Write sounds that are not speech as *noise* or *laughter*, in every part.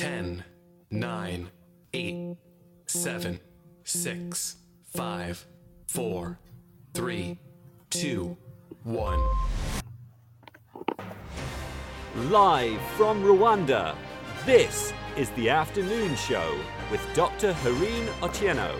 10, 9, 8, 7, 6, 5, 4, 3, 2, 1. Live from Rwanda, this is the afternoon show with Dr. Hareen Otieno.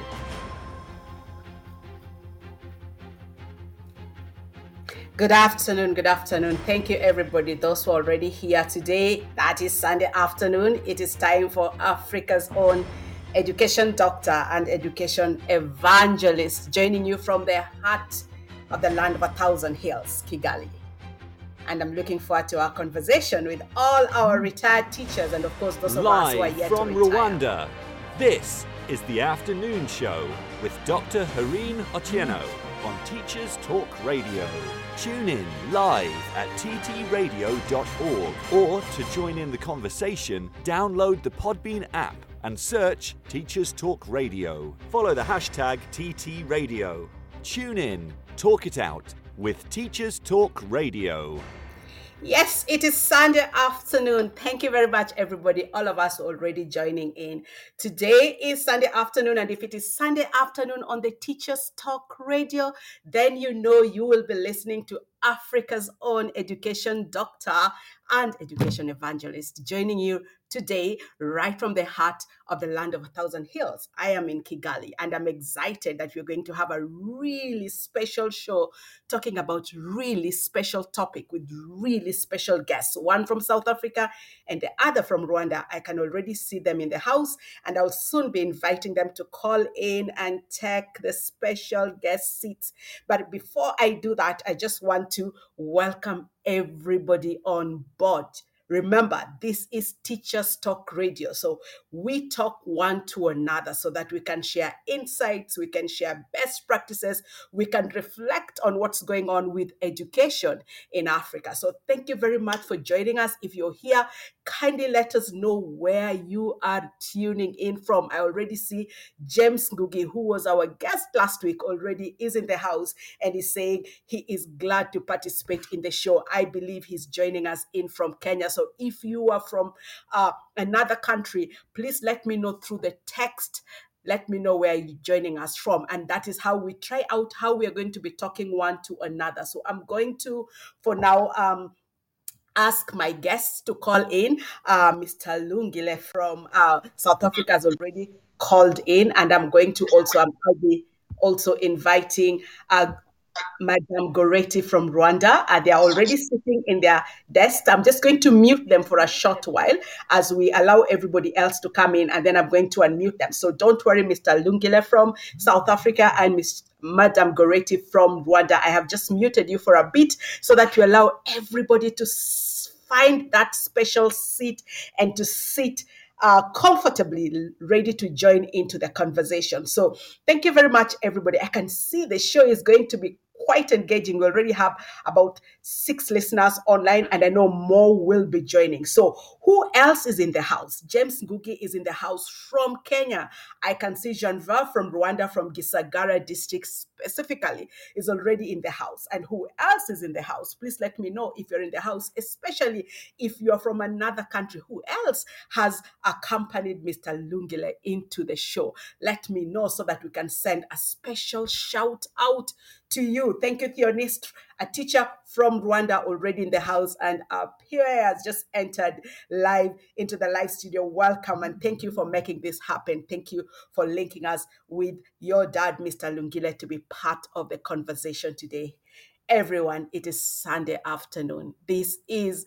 Good afternoon, good afternoon. Thank you, everybody. Those who are already here today, that is Sunday afternoon. It is time for Africa's own education doctor and education evangelist joining you from the heart of the land of a thousand hills, Kigali. And I'm looking forward to our conversation with all our retired teachers and, of course, those of us who are yet from to retire. Rwanda, this is the afternoon show with Dr. Hareen Otieno on Teachers Talk Radio. Tune in live at ttradio.org or to join in the conversation, download the Podbean app and search Teachers Talk Radio. Follow the hashtag TTRadio. Tune in, talk it out with Teachers Talk Radio. Yes, it is Sunday afternoon. Thank you very much, everybody. All of us already joining in. Today is Sunday afternoon, and if it is Sunday afternoon on the Teachers Talk Radio, then you know you will be listening to Africa's own education doctor and education evangelist joining you today right from the heart of the land of a thousand hills. I am in Kigali and I'm excited that we're going to have a really special show talking about really special topic with really special guests, one from South Africa and the other from Rwanda. I can already see them in the house and I'll soon be inviting them to call in and take the special guest seats. But before I do that, I just want to welcome everybody on board. Remember, this is Teachers Talk Radio. So we talk one to another so that we can share insights, we can share best practices, we can reflect on what's going on with education in Africa. So thank you very much for joining us. If you're here, kindly let us know where you are tuning in from. I already see James Ngugi, who was our guest last week, already is in the house and is saying he is glad to participate in the show. I believe he's joining us in from Kenya. So if you are from uh, another country, please let me know through the text. Let me know where you're joining us from. And that is how we try out how we are going to be talking one to another. So i'm going to for now um ask my guests to call in. Uh, mr lungile from uh, south africa has already called in. And i'm going to also i'll be also inviting uh, Madame Goretti from Rwanda. Uh, they are already sitting in their desk. I'm just going to mute them for a short while as we allow everybody else to come in, and then I'm going to unmute them. So don't worry, Mr. Lungile from South Africa and Miss Madame Goretti from Rwanda. I have just muted you for a bit so that you allow everybody to find that special seat and to sit uh, comfortably ready to join into the conversation. So, thank you very much, everybody. I can see the show is going to be quite engaging. We already have about six listeners online, and I know more will be joining. So, who else is in the house? James Ngugi is in the house from Kenya. I can see Janva from Rwanda, from Gisagara district specifically, is already in the house. And who else is in the house? Please let me know if you're in the house, especially if you're from another country. Who else has accompanied Mr. Lungile into the show? Let me know so that we can send a special shout out to you. Thank you, Theonist, a teacher from Rwanda already in the house, and our PA has just entered live into the live studio. Welcome and thank you for making this happen. Thank you for linking us with your dad, Mr. Lungile, to be part of the conversation today. Everyone, it is Sunday afternoon. This is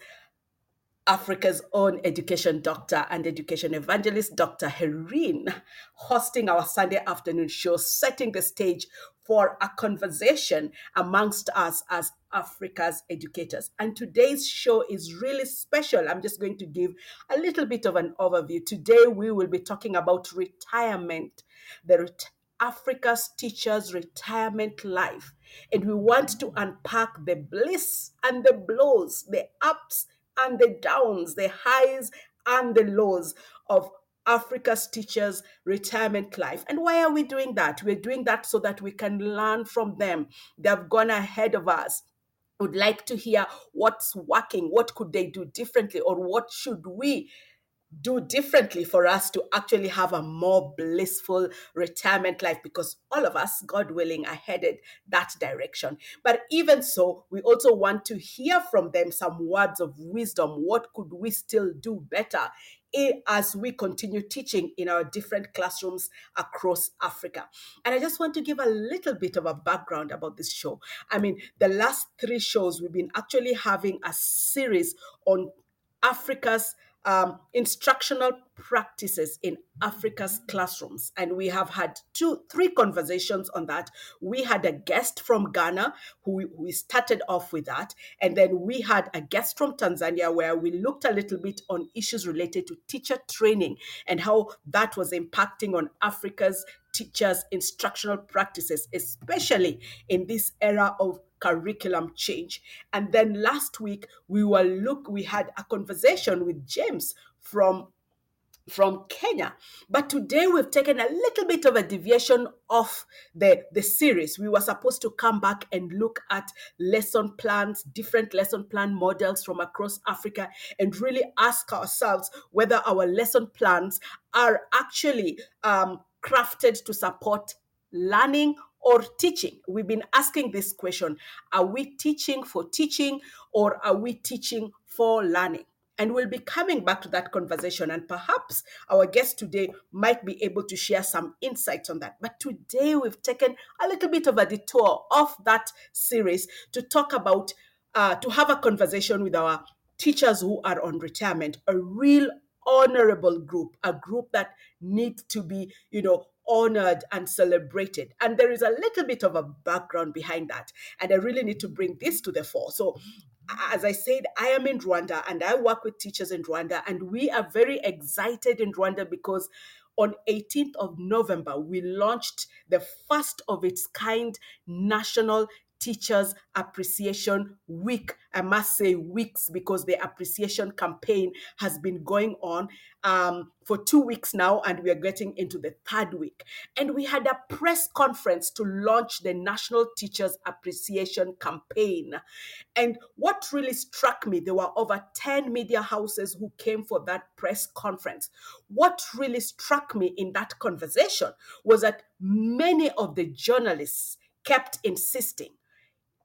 Africa's own education doctor and education evangelist, Dr. Hareen, hosting our Sunday afternoon show, setting the stage for a conversation amongst us as Africa's educators. And today's show is really special. I'm just going to give a little bit of an overview. Today, we will be talking about retirement, the ret- Africa's teachers' retirement life. And we want to unpack the bliss and the blows, the ups and the downs, the highs and the lows of Africa's teachers' retirement life. And why are we doing that? We're doing that so that we can learn from them. They have gone ahead of us. Would like to hear what's working, what could they do differently, or what should we do differently for us to actually have a more blissful retirement life because all of us, God willing, are headed that direction. But even so, we also want to hear from them some words of wisdom. What could we still do better as we continue teaching in our different classrooms across Africa. And I just want to give a little bit of a background about this show. I mean, the last three shows, we've been actually having a series on Africa's um, instructional practices in Africa's classrooms. And we have had two, three conversations on that. We had a guest from Ghana who we started off with that. And then we had a guest from Tanzania where we looked a little bit on issues related to teacher training and how that was impacting on Africa's teachers' instructional practices, especially in this era of curriculum change. And then last week we were look we had a conversation with James from from Kenya. But today we've taken a little bit of a deviation off the, the series. We were supposed to come back and look at lesson plans, different lesson plan models from across Africa, and really ask ourselves whether our lesson plans are actually um, crafted to support learning or teaching? We've been asking this question Are we teaching for teaching or are we teaching for learning? And we'll be coming back to that conversation, and perhaps our guest today might be able to share some insights on that. But today we've taken a little bit of a detour off that series to talk about, uh, to have a conversation with our teachers who are on retirement, a real honorable group, a group that needs to be, you know, honored and celebrated. And there is a little bit of a background behind that. And I really need to bring this to the fore. So, as I said, I am in Rwanda and I work with teachers in Rwanda. And we are very excited in Rwanda because on 18th of November, we launched the first of its kind national Teachers Appreciation Week. I must say weeks because the appreciation campaign has been going on um, for two weeks now, and we are getting into the third week. And we had a press conference to launch the National Teachers Appreciation Campaign. And what really struck me, there were over 10 media houses who came for that press conference. What really struck me in that conversation was that many of the journalists kept insisting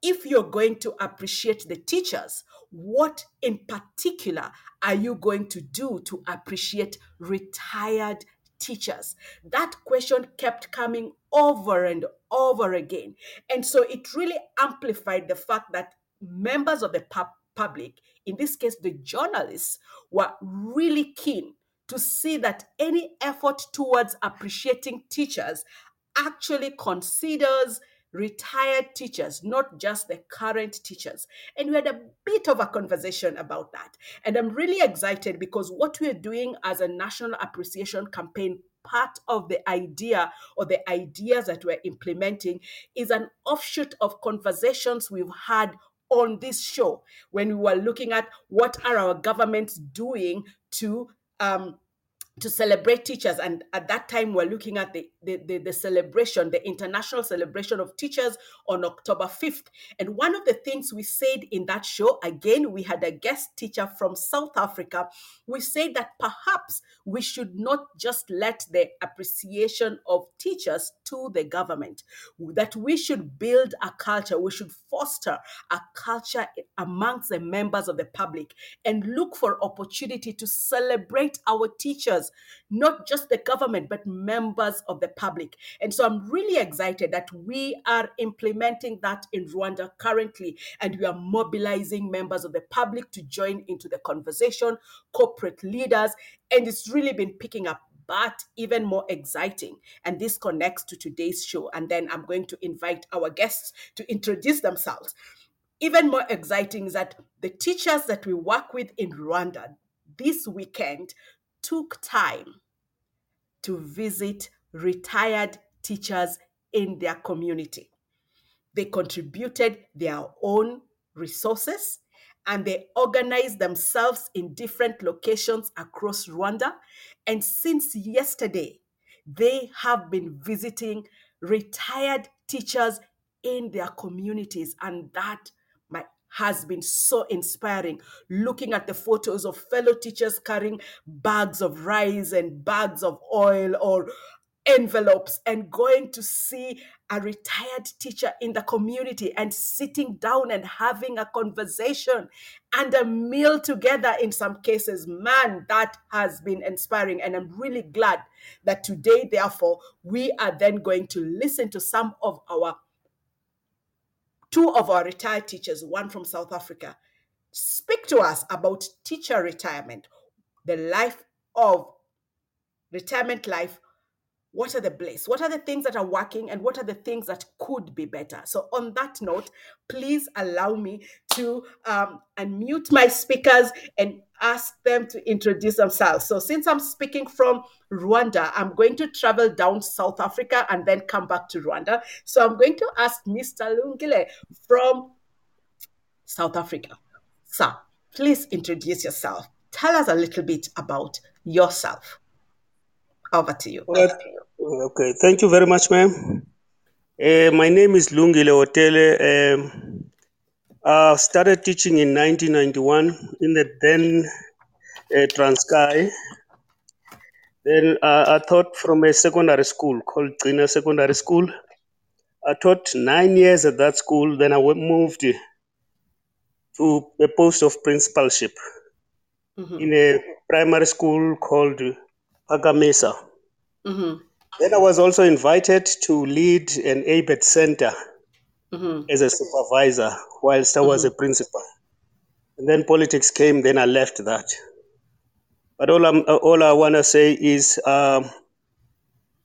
if you're going to appreciate the teachers, what in particular are you going to do to appreciate retired teachers? That question kept coming over and over again. And so it really amplified the fact that members of the public, in this case the journalists, were really keen to see that any effort towards appreciating teachers actually considers retired teachers, not just the current teachers. And we had a bit of a conversation about that. And I'm really excited because what we're doing as a national appreciation campaign part of the idea or the ideas that we're implementing is an offshoot of conversations we've had on this show when we were looking at what are our governments doing to um, to celebrate teachers. And at that time, we're looking at the, the, the, the, celebration, the international celebration of teachers on October 5th. And one of the things we said in that show, again, we had a guest teacher from South Africa. We said that perhaps we should not just let the appreciation of teachers to the government, that we should build a culture, we should foster a culture amongst the members of the public and look for opportunity to celebrate our teachers not just the government, but members of the public. And so I'm really excited that we are implementing that in Rwanda currently, and we are mobilizing members of the public to join into the conversation, corporate leaders, and it's really been picking up but even more exciting. And this connects to today's show. And then I'm going to invite our guests to introduce themselves. Even more exciting is that the teachers that we work with in Rwanda this weekend took time to visit retired teachers in their community. They contributed their own resources and they organized themselves in different locations across Rwanda. And since yesterday, they have been visiting retired teachers in their communities. And that, my, has been so inspiring. Looking at the photos of fellow teachers carrying bags of rice and bags of oil or envelopes and going to see a retired teacher in the community and sitting down and having a conversation and a meal together in some cases. Man that has been inspiring and i'm really glad that today therefore we are then going to listen to some of our two of our retired teachers one from south africa speak to us about teacher retirement the life of retirement life what are the bliss? What are the things that are working and what are the things that could be better? So on that note please allow me to um, unmute my speakers and ask them to introduce themselves. So since i'm speaking from rwanda i'm going to travel down south africa and then come back to rwanda. So i'm going to ask mr lungile from south africa. Sir please introduce yourself. Tell us a little bit about yourself over to you. Okay, thank you very much, ma'am. Uh, my name is Lungile Otele. Um, I started teaching in 1991 in the then uh, Transkei. Then uh, I taught from a secondary school called Gcina Secondary School. I taught nine years at that school. Then I went- moved to a post of principalship Mhm, in a primary school called Pagamesa. mhm, Then I was also invited to lead an ABET center mhm, as a supervisor whilst I was a principal. And then politics came, then I left that. But all, I'm, all I want to say is um,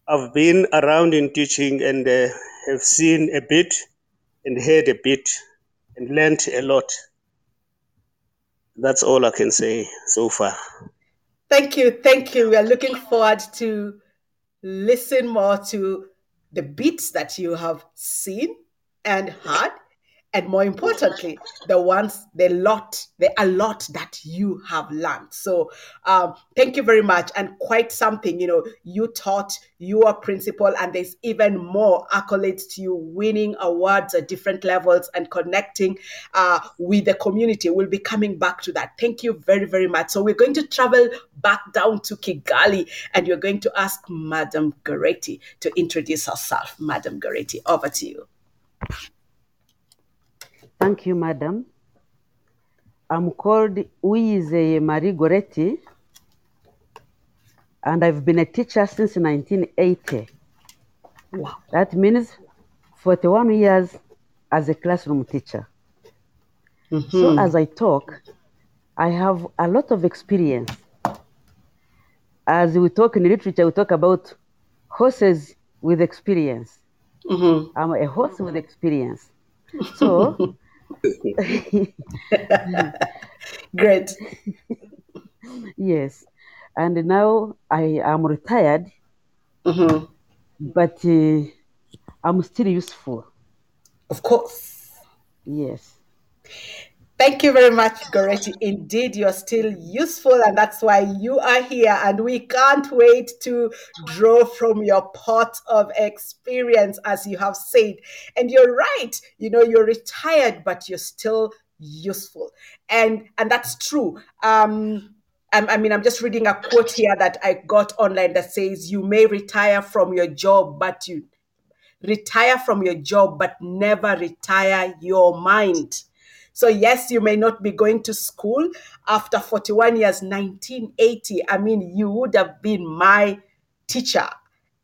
I've been around in teaching and uh, have seen a bit and heard a bit and learned a lot. That's all I can say so far. Thank you. Thank you. We are looking forward to listen more to the beats that you have seen and heard. And more importantly, the ones, the lot, the a lot that you have learned. So um, thank you very much. And quite something, you know, you taught, you are principal, and there's even more accolades to you, winning awards at different levels and connecting uh, with the community. We'll be coming back to that. Thank you very, very much. So we're going to travel back down to Kigali and you're going to ask Madam Goretti to introduce herself. Madam Goretti, over to you. Thank you, madam. I'm called Uwizeye Marie Goretti, and I've been a teacher since 1980. Wow. That means 41 years as a classroom teacher. So as I talk, I have a lot of experience. As we talk in literature, we talk about horses with experience. Mhm. I'm a horse with experience. So *laughs* *laughs* Great. Yes, and now I am retired, Mhm. but uh, I'm still useful. Of course. Yes, Thank you very much, Goretti. Indeed, you're still useful, and that's why you are here. And we can't wait to draw from your pot of experience, as you have said. And you're right, you know, you're retired, but you're still useful. And and that's true. Um, I mean, I'm just reading a quote here that I got online that says, You may retire from your job, but you retire from your job, but never retire your mind. So, yes, you may not be going to school after 41 years, 1980. I mean, you would have been my teacher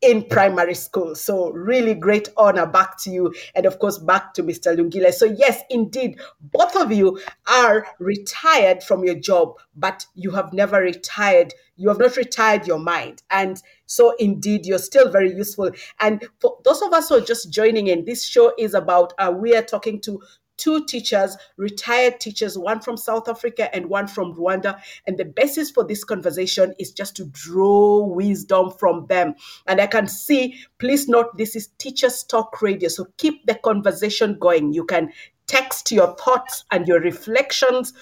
in primary school. So, really great honor back to you. And of course, back to Mr. Lungile. So, yes, indeed, both of you are retired from your job, but you have never retired. You have not retired your mind. And so, indeed, you're still very useful. And for those of us who are just joining in, this show is about, uh, we are talking to two teachers, retired teachers, one from South Africa and one from Rwanda. And the basis for this conversation is just to draw wisdom from them. And I can see, please note, this is Teachers Talk Radio. So keep the conversation going. You can text your thoughts and your reflections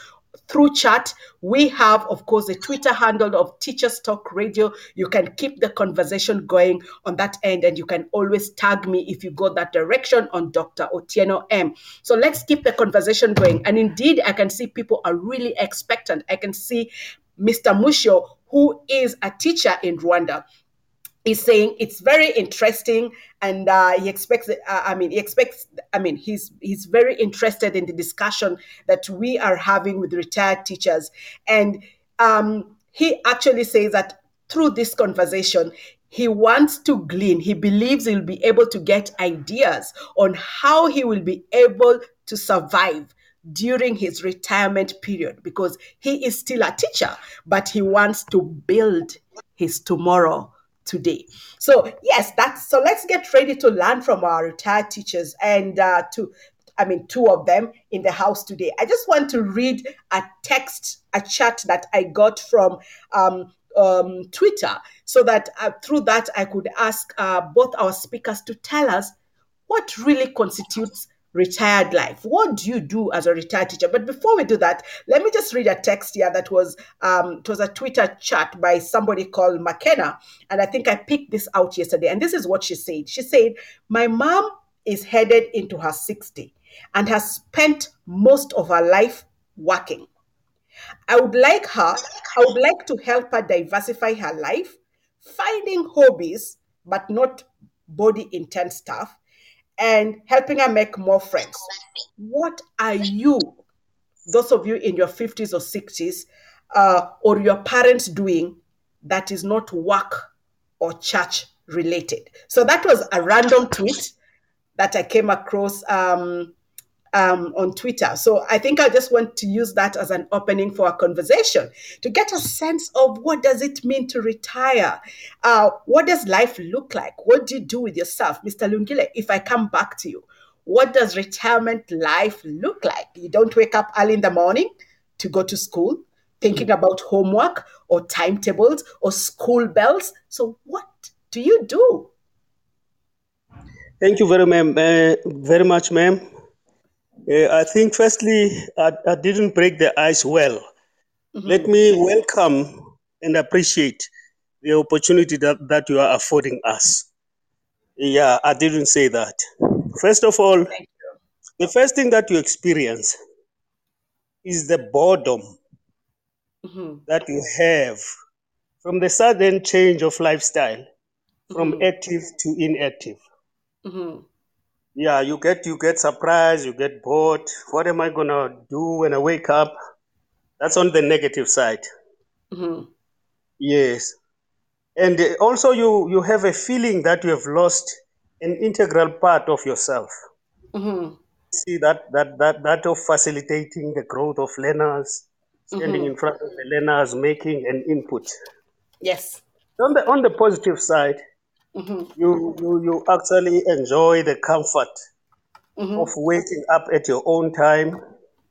through chat. We have, of course, a Twitter handle of Teachers Talk Radio. You can keep the conversation going on that end, and you can always tag me if you go that direction on Dr. Otieno M. So let's keep the conversation going. And indeed, I can see people are really expectant. I can see Mr. Musho, who is a teacher in Rwanda he's saying it's very interesting and uh, he expects uh, i mean he expects i mean he's he's very interested in the discussion that we are having with retired teachers. And um, he actually says that through this conversation he wants to glean he believes he'll be able to get ideas on how he will be able to survive during his retirement period because he is still a teacher but he wants to build his tomorrow today. So yes, that's so. Let's get ready to learn from our retired teachers and uh, to. I mean, two of them in the house today. I just want to read a text, a chat that I got from um, um, Twitter, so that uh, through that I could ask uh, both our speakers to tell us what really constitutes retired life. What do you do as a retired teacher? But before we do that, let me just read a text here that was um, it was a Twitter chat by somebody called McKenna, and I think I picked this out yesterday. And this is what she said. She said, "My mom is headed into her 60 and has spent most of her life working. I would like her. I would like to help her diversify her life, finding hobbies, but not body intense stuff." And helping her make more friends. What are you, those of you in your 50s or 60s, uh, or your parents doing that is not work or church related? So that was a random tweet that I came across um, um, on Twitter. So I think I just want to use that as an opening for a conversation to get a sense of what does it mean to retire? Uh, what does life look like? What do you do with yourself? Mr. Lungile, if I come back to you, what does retirement life look like? You don't wake up early in the morning to go to school thinking about homework or timetables or school bells. So what do you do? Thank you very, ma'am, uh, very much, ma'am. Uh, I think, firstly, I, I, didn't break the ice well. Mm-hmm. Let me welcome and appreciate the opportunity that, that you are affording us. Yeah, I didn't say that. First of all, the first thing that you experience is the boredom mm-hmm. that you have from the sudden change of lifestyle from mm-hmm. active to inactive. Mm-hmm yeah you get you get surprised you get bored. What am i gonna do when i wake up? That's on the negative side. Mm-hmm. yes. And also you you have a feeling that you have lost an integral part of yourself. Mm-hmm. see that that that that of facilitating the growth of learners standing mm-hmm. in front of the learners making an input. Yes. On the on the positive side Mm-hmm. You, you you actually enjoy the comfort mm-hmm. of waking up at your own time,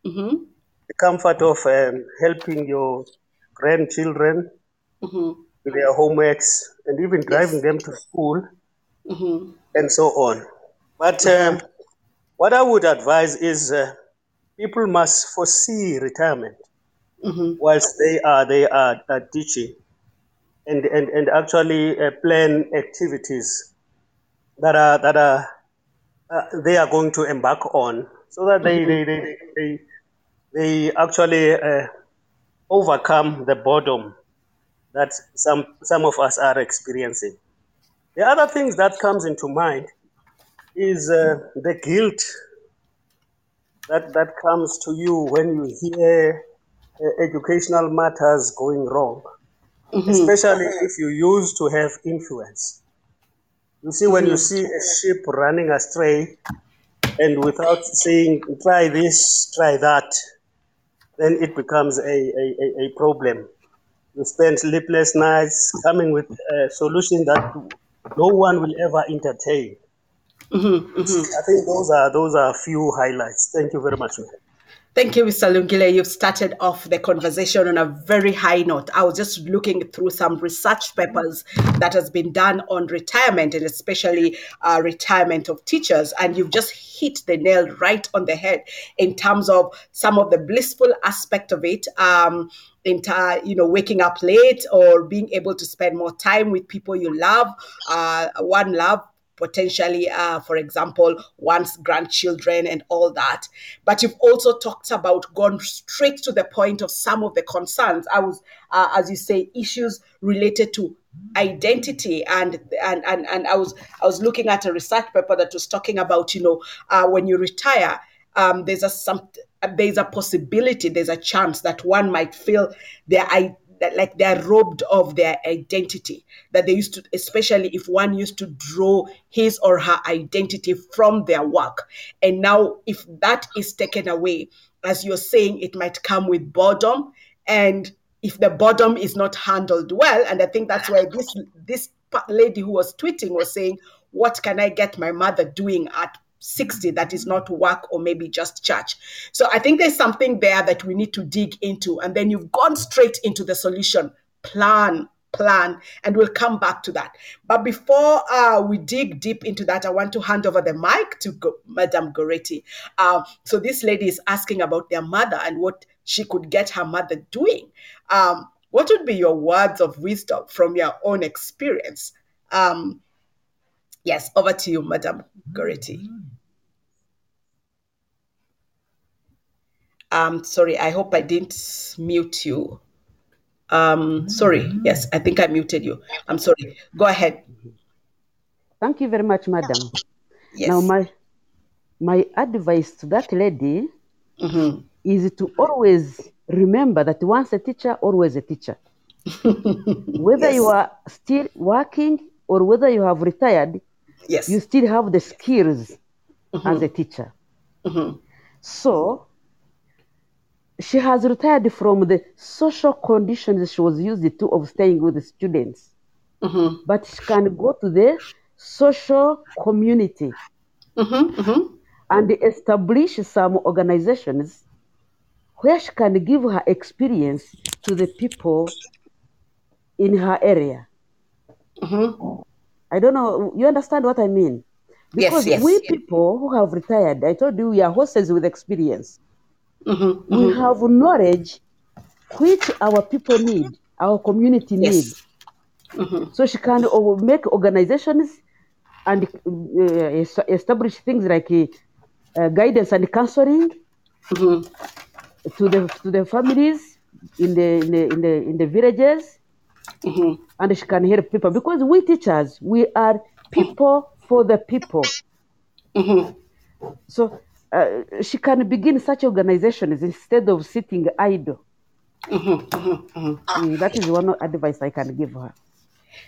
mm-hmm. the comfort of um, helping your grandchildren mm-hmm. with their homeworks, and even driving yes. them to school, mm-hmm. and so on. But um, what I would advise is uh, people must foresee retirement mm-hmm. whilst they are they are, are teaching and, and, and actually uh, plan activities that are, that are uh, they are going to embark on so that they, mm-hmm. they, they, they, they, actually uh, overcome the boredom that some, some of us are experiencing. The other things that comes into mind is uh, the guilt that, that comes to you when you hear uh, educational matters going wrong mm-hmm. especially if you used to have influence. You see, when mm-hmm. you see a ship running astray, and without saying, try this, try that, then it becomes a, a, a, problem. You spend sleepless nights coming with a solution that no one will ever entertain. Mm-hmm, mm-hmm. I think those are those are a few highlights. Thank you very much. Thank you, Mr. Lungile. You've started off the conversation on a very high note. I was just looking through some research papers that has been done on retirement and especially uh, retirement of teachers, and you've just hit the nail right on the head in terms of some of the blissful aspect of it. Um, entire you know waking up late or being able to spend more time with people you love uh, one love potentially, uh, for example, one's grandchildren and all that. But you've also talked about gone straight to the point of some of the concerns. I was, uh, as you say, issues related to identity and, and and and I was I was looking at a research paper that was talking about you know uh, when you retire um, there's a some there's a possibility there's a chance that one might feel their that like they're robbed of their identity. That they used to especially if one used to draw his or her identity from their work. And now if that is taken away as you're saying it might come with boredom. And if the boredom is not handled well and i think that's why this this lady who was tweeting was saying what can i get my mother doing at 60 that is not work or maybe just church. So I think there's something there that we need to dig into. And then you've gone straight into the solution plan, plan, and we'll come back to that. But before uh, we dig deep into that, I want to hand over the mic to Go- Madame Goretti. Uh, so this lady is asking about their mother and what she could get her mother doing. Um, what would be your words of wisdom from your own experience? Um, Yes, over to you, Madam Goretti. Um, sorry, I hope I didn't mute you. Um, sorry, yes, I think I muted you. I'm sorry. Go ahead. Thank you very much, madam. Yes. Now, my my advice to that lady Mhm. is to always remember that once a teacher, always a teacher. *laughs* whether you are still working or whether you have retired, Yes. you still have the skills as a teacher. Mhm. So she has retired from the social conditions she was used to of staying with the students, Mhm. but she can go to the social community Mhm. Mhm. and establish some organizations where she can give her experience to the people in her area. Mhm. I don't know, you understand what I mean? Yes, Because yes. we people who have retired, I told you we are horses with experience. Mhm. We have knowledge which our people need, our community Yes. needs. So she can make organizations and uh, establish things like uh, guidance and counseling Mhm. to the to the families in the in the in the, in the villages, Mhm. And she can help people because we teachers we are people for the people. Mhm. So uh, she can begin such organizations instead of sitting idle. Mm, that is one advice I can give her.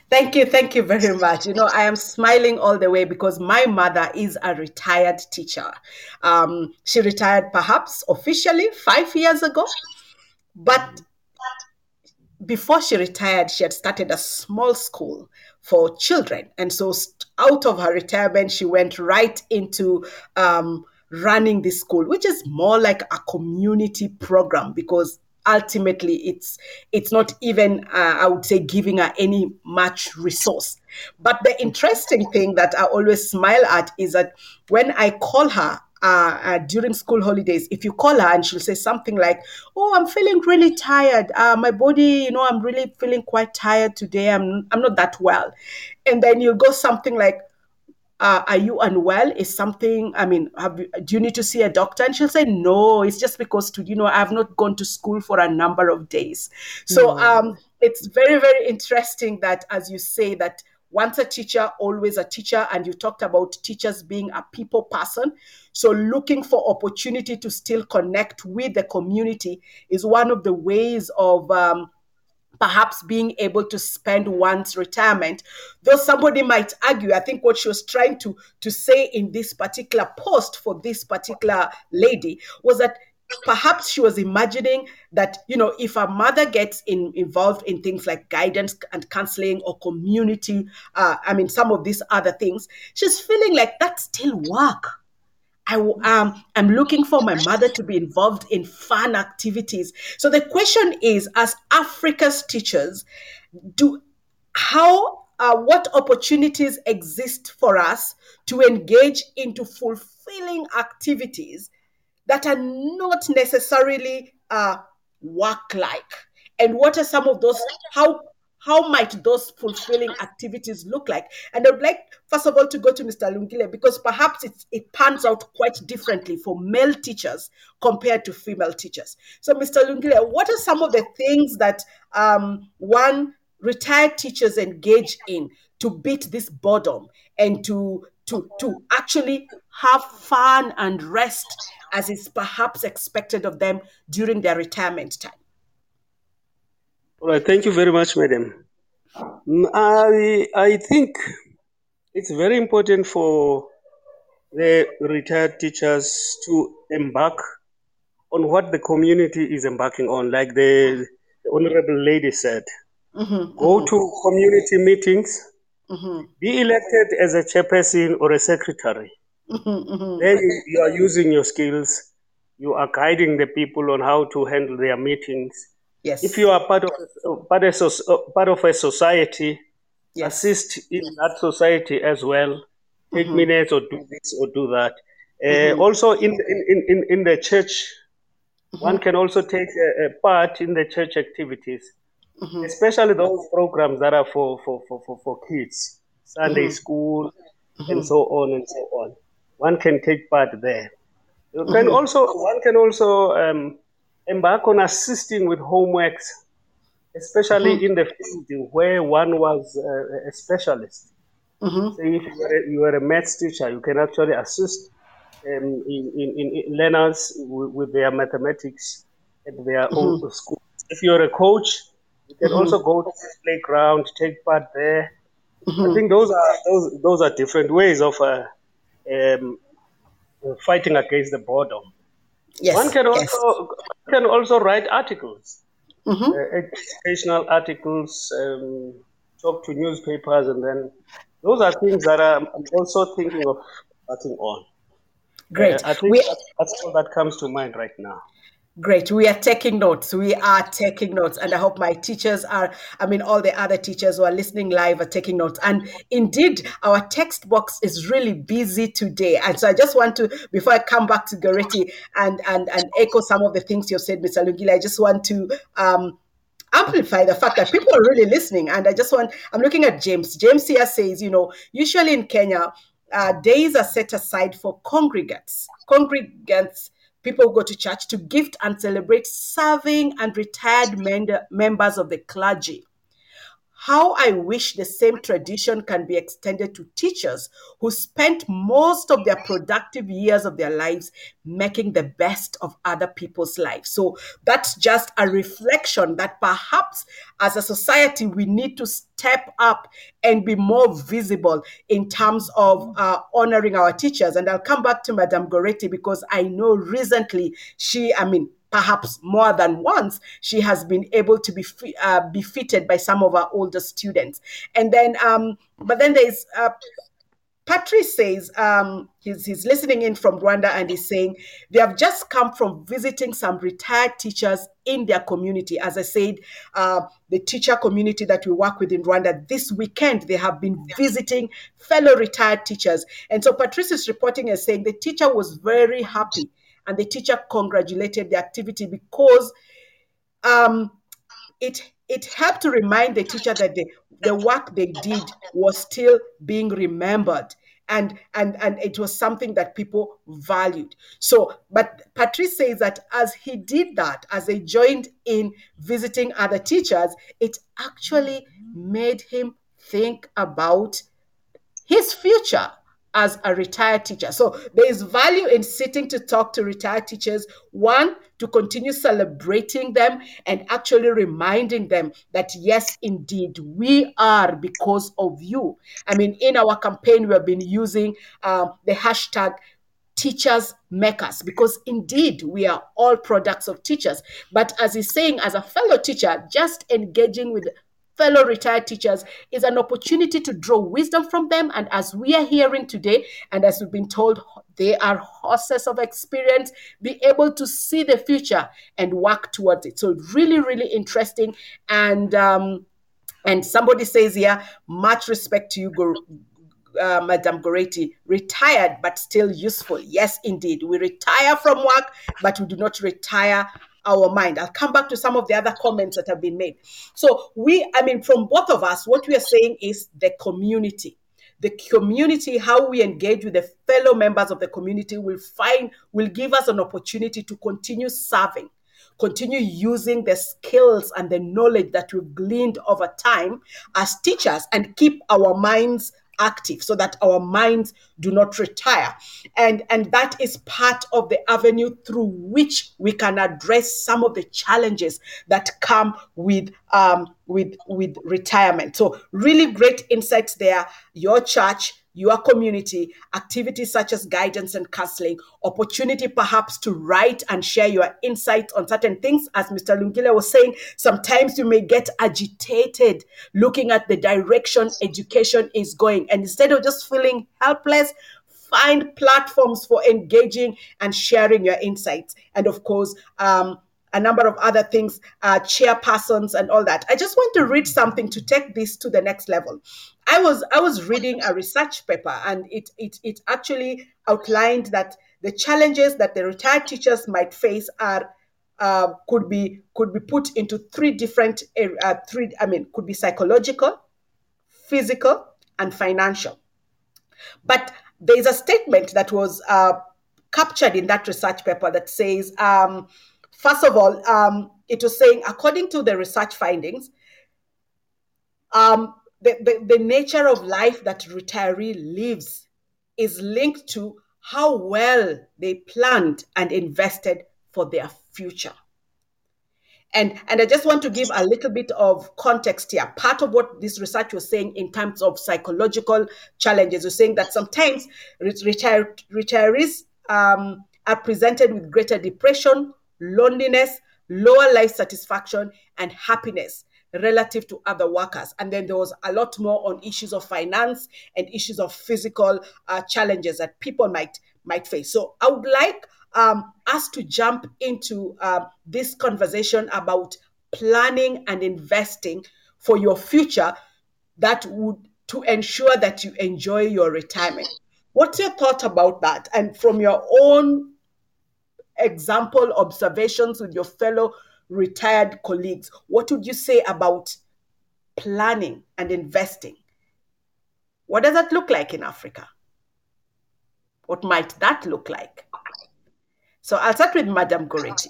Thank you, thank you very much. You know, I am smiling all the way because my mother is a retired teacher. Um, she retired perhaps officially five years ago, but before she retired, she had started a small school for children. And so, out of her retirement, she went right into um, running this school, which is more like a community program because ultimately it's it's not even uh, i would say giving her any much resource but the interesting thing that i always smile at is that when i call her uh, uh, during school holidays, if you call her and she'll say something like, "Oh, I'm feeling really tired. Uh, my body, you know, I'm really feeling quite tired today. I'm I'm not that well," and then you'll go something like, uh, "Are you unwell? Is something? I mean, have you, do you need to see a doctor?" And she'll say, "No, it's just because to you know I've not gone to school for a number of days." So um, it's very very interesting that as you say that once a teacher, always a teacher. And you talked about teachers being a people person. So looking for opportunity to still connect with the community is one of the ways of um, perhaps being able to spend one's retirement though somebody might argue i think what she was trying to to say in this particular post for this particular lady was that perhaps she was imagining that you know if a mother gets in, involved in things like guidance and counseling or community uh, i mean some of these other things she's feeling like that's still work I um, I'm looking for my mother to be involved in fun activities. So the question is, as Africa's teachers, do how uh, what opportunities exist for us to engage into fulfilling activities that are not necessarily uh, work like and what are some of those how how might those fulfilling activities look like? And I'd like, first of all, to go to Mr. Lungile because perhaps it, pans out quite differently for male teachers compared to female teachers. So, Mr. Lungile, what are some of the things that um, one retired teachers engage in to beat this boredom and to to to actually have fun and rest as is perhaps expected of them during their retirement time? All right, thank you very much, madam. Mm, I, I think it's very important for the retired teachers to embark on what the community is embarking on, like the, the Honorable Lady said. Mm-hmm, Go mm-hmm. to community meetings, mm-hmm. be elected as a chairperson or a secretary. Mm-hmm, mm-hmm. Then you, you are using your skills, you are guiding the people on how to handle their meetings Yes. If you are part of part of, part of a society, yes. assist in that society as well. Take mm-hmm. minutes or do this or do that. Uh, mm-hmm. Also, in, in, in, in the church, mm-hmm. one can also take a, a, part in the church activities, mm-hmm. especially those programs that are for, for, for, for, for kids, Sunday mm-hmm. school, and mm-hmm. so on and so on. One can take part there. You can also one can also um, embark on assisting with homeworks, especially mm-hmm. in the field where one was uh, a specialist. Mm-hmm. So if you are, a, you are a maths teacher, you can actually assist um, in, in, in, learners with, with, their mathematics at their mm-hmm. own school. If you're a coach, you can mm-hmm. also go to the playground, take part there. I mm-hmm. think those are those those are different ways of uh, um, fighting against the boredom. Yes. One can also yes. can also write articles, mm-hmm. uh, educational articles, um, talk to newspapers, and then those are things that I'm also thinking of starting on. Great. Uh, I think we, that's, that's all that comes to mind right now. Great. We are taking notes. We are taking notes. And I hope my teachers are, I mean, all the other teachers who are listening live are taking notes. And indeed, our text box is really busy today. And so I just want to, before I come back to Goretti and, and, and echo some of the things you've said, Mr. Lungile, I just want to um, amplify the fact that people are really listening. And I just want, I'm looking at James. James here says, you know, usually in Kenya, uh, days are set aside for congregants. Congregants people go to church to gift and celebrate serving and retired members of the clergy. How I wish the same tradition can be extended to teachers who spent most of their productive years of their lives making the best of other people's lives. So that's just a reflection that perhaps as a society we need to step up and be more visible in terms of uh, honoring our teachers. And I'll come back to Madame Goretti because I know recently she, I mean, perhaps more than once, she has been able to be uh, befitted by some of our older students. And then, um, but then there's uh, Patrice says um, he's, he's listening in from Rwanda and he's saying they have just come from visiting some retired teachers in their community. As I said, uh, the teacher community that we work with in Rwanda this weekend, they have been visiting fellow retired teachers. And so Patrice is reporting and saying the teacher was very happy and the teacher congratulated the activity because um, it it helped to remind the teacher that the, the work they did was still being remembered and and and it was something that people valued. So but patrice says that as he did that as they joined in visiting other teachers it actually made him think about his future as a retired teacher. So there is value in sitting to talk to retired teachers. One, to continue celebrating them and actually reminding them that, yes, indeed, we are because of you. I mean, in our campaign, we have been using um, the hashtag teachers make us because indeed we are all products of teachers but as he's saying as a fellow teacher just engaging with fellow retired teachers is an opportunity to draw wisdom from them. And as we are hearing today, and as we've been told, They are horses of experience, be able to see the future and work towards it. So really, really interesting. And um, and somebody says here, much respect to you, uh, Madam Goretti, retired but still useful. Yes, indeed. We retire from work, but we do not retire our mind. I'll come back to some of the other comments that have been made. So, we, I mean, from both of us, what we are saying is the community. The community, how we engage with the fellow members of the community, will find, will give us an opportunity to continue serving continue using the skills and the knowledge that we've gleaned over time as teachers and keep our minds active so that our minds do not retire. And and that is part of the avenue through which we can address some of the challenges that come with um, with with retirement. So really great insights there. Your church your community, activities such as guidance and counseling, opportunity perhaps to write and share your insights on certain things. As Mr. Lungile was saying, sometimes you may get agitated looking at the direction education is going. And instead of just feeling helpless, find platforms for engaging and sharing your insights. And of course, um, a number of other things, uh, chairpersons and all that. I just want to read something to take this to the next level. I was I was reading a research paper and it it it actually outlined that the challenges that the retired teachers might face are uh, could be could be put into three different uh, three I mean could be psychological, physical, and financial. But there is a statement that was uh, captured in that research paper that says. Um, First of all, um, it was saying, according to the research findings, um, the, the, the nature of life that retiree lives is linked to how well they planned and invested for their future. And, and I just want to give a little bit of context here. Part of what this research was saying in terms of psychological challenges was saying that sometimes retire, retirees um, are presented with greater depression, loneliness, lower life satisfaction, and happiness relative to other workers. And then there was a lot more on issues of finance and issues of physical uh, challenges that people might might face. So I would like um, us to jump into uh, this conversation about planning and investing for your future that would to ensure that you enjoy your retirement. What's your thought about that? And from your own example observations with your fellow retired colleagues, what would you say about planning and investing? What does that look like in Africa? What might that look like? So I'll start with Madam Goretti.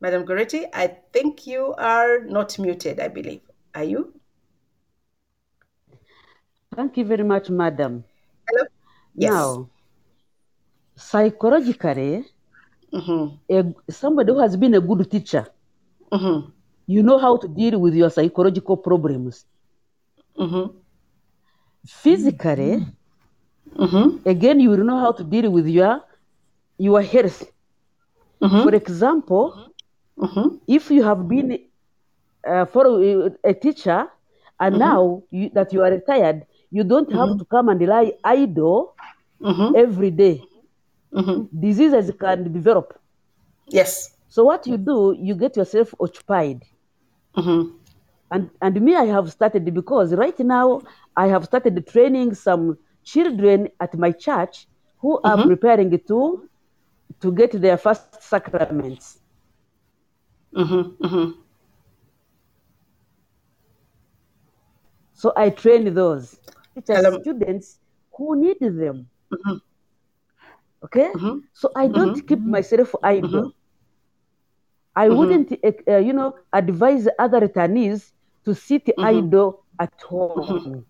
Madam Goretti, I think you are not muted, I believe. Are you? Thank you very much, madam. Hello? Yes. Now, psychologically, Mhm. a, somebody who has been a good teacher, Mhm. you know how to deal with your psychological problems. Mhm. Physically, Mhm. again, you will know how to deal with your your health. Mhm. For example, Mhm. if you have been uh, for a, a teacher and now you, that you are retired, you don't have to come and lie idle Mhm. every day. Mhm. Diseases can develop. Yes. So what you do, you get yourself occupied. Mhm. And and me, I have started because right now I have started training some children at my church who are preparing to to get their first sacraments. Mhm. Mhm. So I train those teachers, Hello. students who need them. Mm-hmm. Okay, mm-hmm. so I don't mm-hmm. keep myself idle. I wouldn't, uh, uh, you know, advise other returnees to sit idle at home.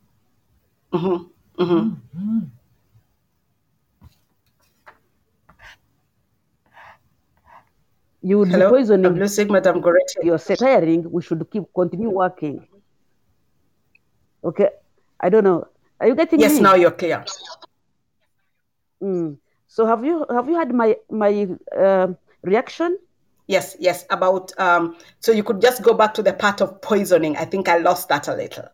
You would Hello. be I'm poisoning losing Madam Goretti. yourself. Tiring. We should keep continue working. Okay, I don't know. Are you getting Yes, me? now you're clear. Mm. So have you have you had my my uh, reaction? Yes, yes. About um. So you could just go back to the part of poisoning. I think I lost that a little.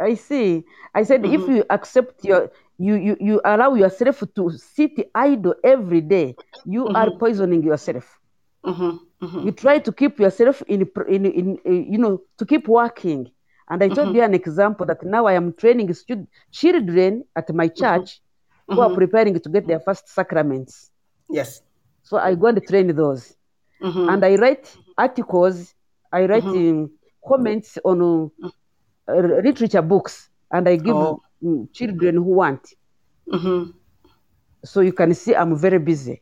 I see. I said if Mm-hmm. you accept your you, you you allow yourself to sit idle every day, you are poisoning yourself. Mm-hmm. You try to keep yourself in in, in you know to keep working. And I told you an example that now I am training stud- children at my church who are preparing to get their first sacraments. Yes. So I go and train those. And I write articles, I write um, comments on uh, literature books, and I give Oh. mm, children who want. Mm-hmm. So you can see I'm very busy.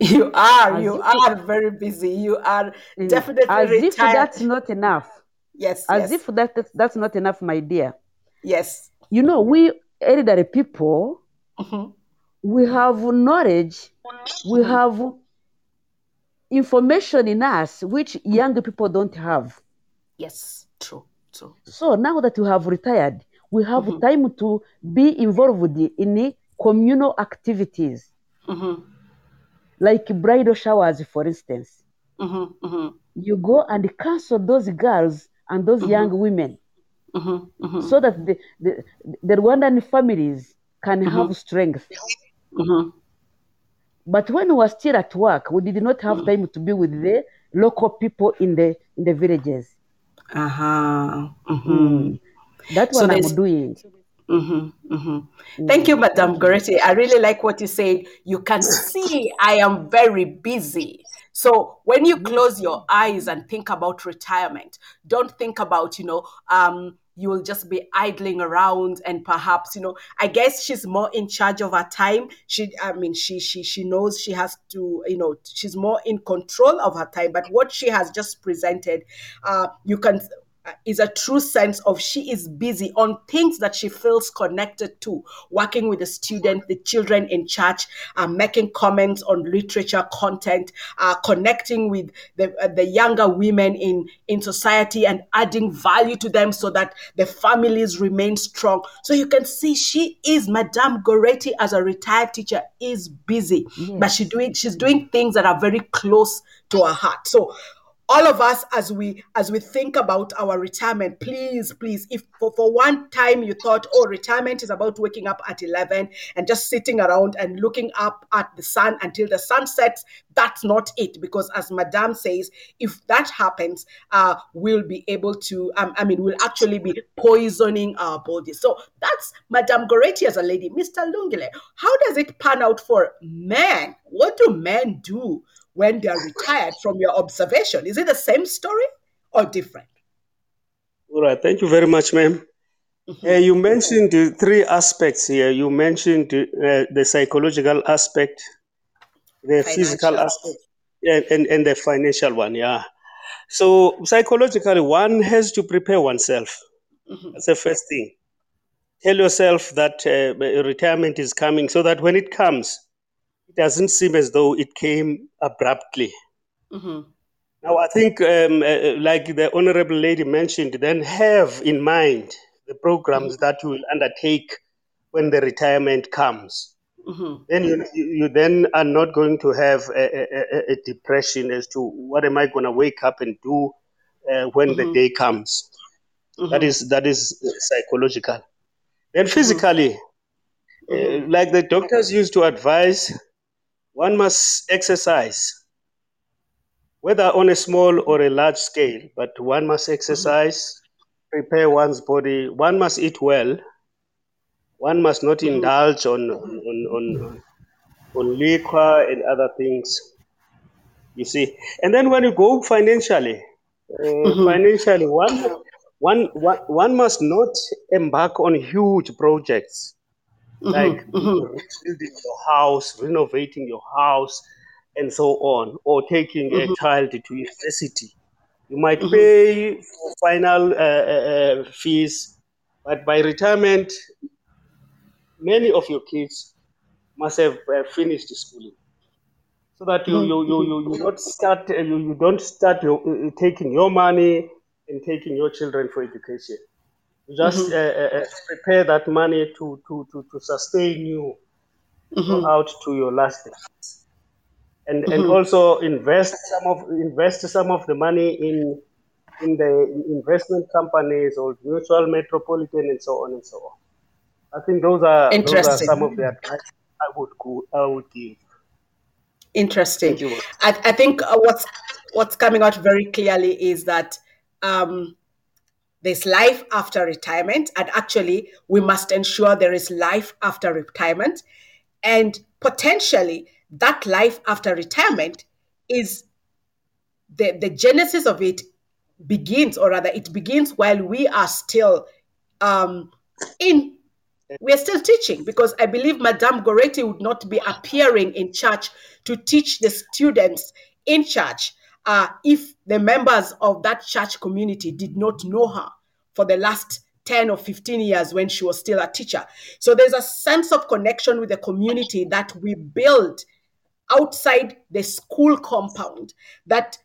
You are, As you are very busy. You are Mm. definitely As if that's not enough. Yes, As yes, if that, that's, that's not enough, my dear. yes. You know, we elderly people, Mhm. we have knowledge, we have information in us which young people don't have. Yes, true, true. So now that we have retired, we have time to be involved in communal activities Mm-hmm. like bridal showers, for instance. Mm-hmm. Mm-hmm. You go and counsel those girls and those young women Mm-hmm. Mm-hmm. so that the, the, the Rwandan families can have strength. Mm-hmm. But when we were still at work, we did not have time to be with the local people in the in the villages. Uh-huh. Mm-hmm. That's what there's- I'm doing. Mm-hmm, mm-hmm. Thank you, Madame Goretti. I really like what you said. You can see I am very busy. So when you close your eyes and think about retirement, don't think about, you know, um, you will just be idling around and perhaps, you know, I guess she's more in charge of her time. She, I mean, she, she, she knows she has to, you know, she's more in control of her time. But what she has just presented, uh, you can is a true sense of she is busy on things that she feels connected to working with the students the children in church uh, making comments on literature content uh, connecting with the, uh, the younger women in in society and adding value to them so that the families remain strong. So you can see she is madame goretti as a retired teacher is busy. But she doing she's doing things that are very close to her heart. So all of us as we as we think about our retirement. Please please if for, for one time you thought oh retirement is about waking up at 11 and just sitting around and looking up at the sun until the sun sets that's not it because as madame says if that happens uh we'll be able to um, i mean we'll actually be poisoning our bodies so that's madame goretti as a lady mr lungile how does it pan out for men what do men do when they are retired from your observation? Is it the same story or different? All right. Thank you very much, ma'am. Uh, you mentioned three aspects here. You mentioned uh, the psychological aspect, the physical Financial. aspect, and, and, and the financial one. Yeah. So psychologically, one has to prepare oneself. That's the first thing. Tell yourself that uh, retirement is coming, so that when it comes, it doesn't seem as though it came abruptly. Mhm. Now, I think, um, uh, like the honorable lady mentioned, then have in mind the programs that you will undertake when the retirement comes. Mhm. Then you, you then are not going to have a, a, a- depression as to what am I going to wake up and do uh, when the day comes. That is that is psychological. Then physically, uh, like the doctors used to advise, one must exercise whether on a small or a large scale, but one must exercise, prepare one's body, one must eat well, one must not indulge on, on, on, on liquor and other things. You see, and then when you go financially, uh, financially, one, one, one, one must not embark on huge projects. Like building your house, renovating your house, and so on, or taking a child to university. You might pay for final uh, uh, uh, fees, but by retirement, many of your kids must have uh, finished schooling, so that you you, you, you, you don't start uh, you, you don't start your, uh, uh, taking your money and taking your children for education. You just uh, uh, uh, prepare that money to, to, to, to sustain you out to your last day. And, and also invest some of invest some of the money in in the investment companies or mutual metropolitan and so on and so on. I think those are those are some of the advice I would go, I would give. Interesting. I, I, think uh, what's what's coming out very clearly is that um, there's life after retirement, and actually, we must ensure there is life after retirement, and potentially that life after retirement is the the genesis of it begins, or rather, it begins while we are still um, in we're still teaching because I believe Madame Goretti would not be appearing in church to teach the students in church uh, if the members of that church community did not know her for the last 10 or 15 years when she was still a teacher. So there's a sense of connection with the community that we build outside the school compound that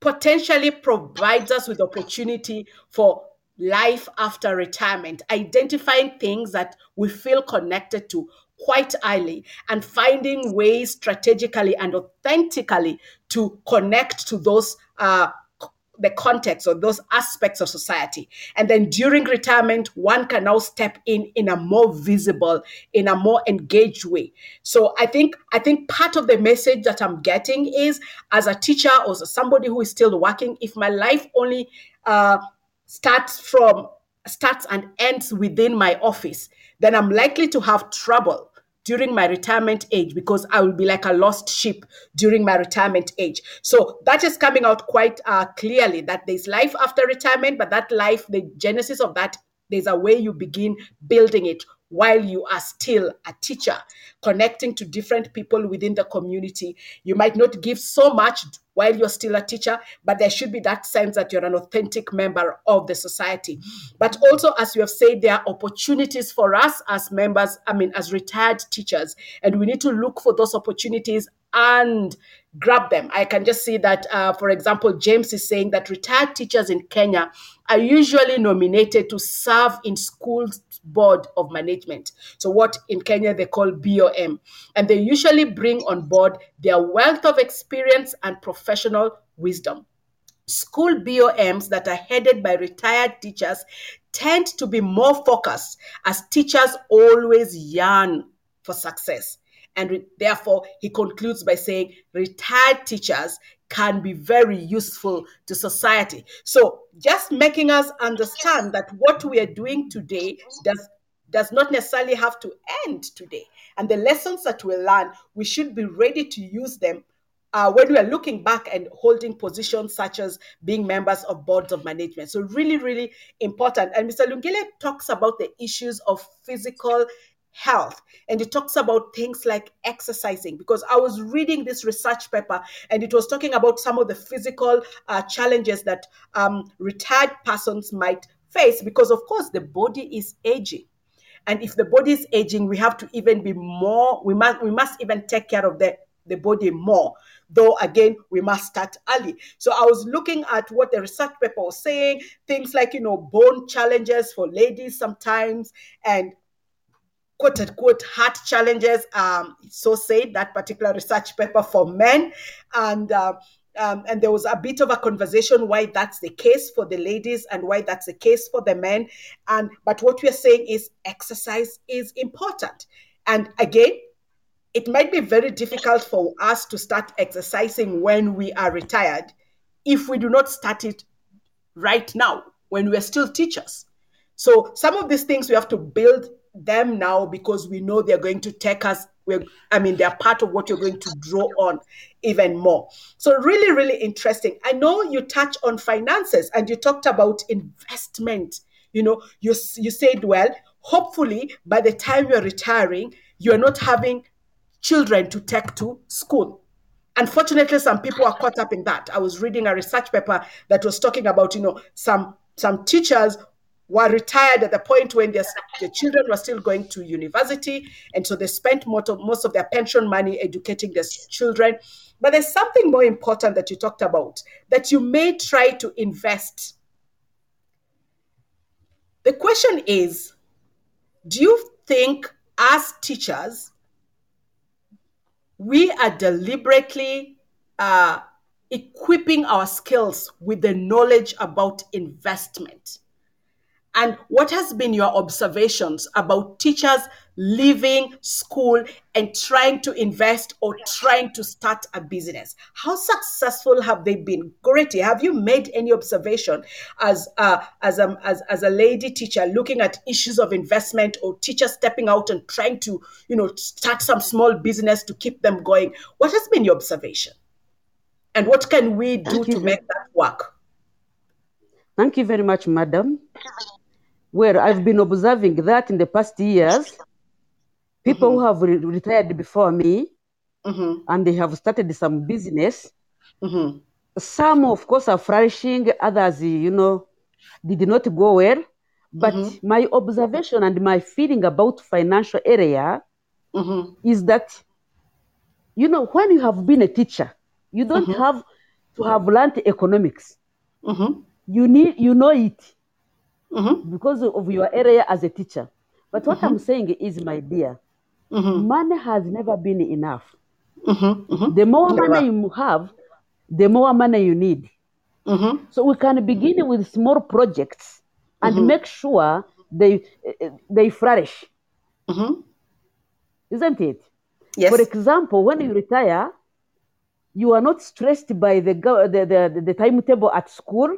potentially provides us with opportunity for life after retirement, identifying things that we feel connected to quite early and finding ways strategically and authentically to connect to those uh, the context or those aspects of society. And then during retirement one can now step in in a more visible in a more engaged way. So i think i think part of the message that i'm getting is as a teacher or somebody who is still working if my life only uh, starts from starts and ends within my office, then I'm likely to have trouble during my retirement age because I will be like a lost sheep during my retirement age. So that is coming out quite uh, clearly that there's life after retirement, but that life, the genesis of that, there's a way you begin building it while you are still a teacher, connecting to different people within the community. You might not give so much while you're still a teacher, but there should be that sense that you're an authentic member of the society. But also, as you have said, there are opportunities for us as members, I mean, as retired teachers, and we need to look for those opportunities and grab them. I can just see that, uh, for example, James is saying that retired teachers in Kenya are usually nominated to serve in schools board of management. So, what in Kenya they call BOM. And they usually bring on board their wealth of experience and professional wisdom. School BOMs that are headed by retired teachers tend to be more focused as teachers always yearn for success. And re- therefore, he concludes by saying retired teachers can be very useful to society. So, just making us understand that what we are doing today does does not necessarily have to end today. And the lessons that we learn, we should be ready to use them uh, when we are looking back and holding positions such as being members of boards of management. So, really, really important. And Mr. Lungile talks about the issues of physical health and it talks about things like exercising because i was reading this research paper and it was talking about some of the physical uh, challenges that um, retired persons might face because of course the body is aging. And if the body is aging we have to even be more we must we must even take care of the the body more though again we must start early. So i was looking at what the research paper was saying things like you know bone challenges for ladies sometimes and quote unquote heart challenges. Um, so said that particular research paper for men, and uh, um, and there was a bit of a conversation why that's the case for the ladies and why that's the case for the men. And but what we're saying is exercise is important. And again, it might be very difficult for us to start exercising when we are retired if we do not start it right now when we're still teachers. So some of these things we have to build them now because we know they're going to take us we're, I mean, they're part of what you're going to draw on even more. So, really, really interesting. I know you touch on finances and you talked about investment. You know, you, you said, well, hopefully by the time you're retiring, you're not having children to take to school. Unfortunately, some people are caught up in that. I was reading a research paper that was talking about, you know, some some teachers were retired at the point when their, their children were still going to university. And so they spent most of, most of their pension money educating their children. But there's something more important that you talked about that you may try to invest. The question is do you think, as teachers, we are deliberately uh, equipping our skills with the knowledge about investment. And what has been your observations about teachers leaving school and trying to invest or trying to start a business? How successful have they been? Goretti, have you made any observation as a, as, a, as, as a lady teacher looking at issues of investment or teachers stepping out and trying to, you know, start some small business to keep them going? What has been your observation? And what can we do to make that work? Thank you very much, madam where I've been observing that in the past years, people mm-hmm. who have re- retired before me mm-hmm. and they have started some business. Mm-hmm. Some, of course, are flourishing, others, you know, did not go well. But mm-hmm. my observation and my feeling about financial area mm-hmm. is that, you know, when you have been a teacher, you don't mm-hmm. have to have learned economics. You need, you know it mm-hmm. because of your area as a teacher. But what mm-hmm. I'm saying is, my dear, mm-hmm. money has never been enough. Mm-hmm. The more money you have, the more money you need. So we can begin with small projects and make sure they they flourish. Isn't it? Yes. For example, when you retire, you are not stressed by the, the, the, the timetable at school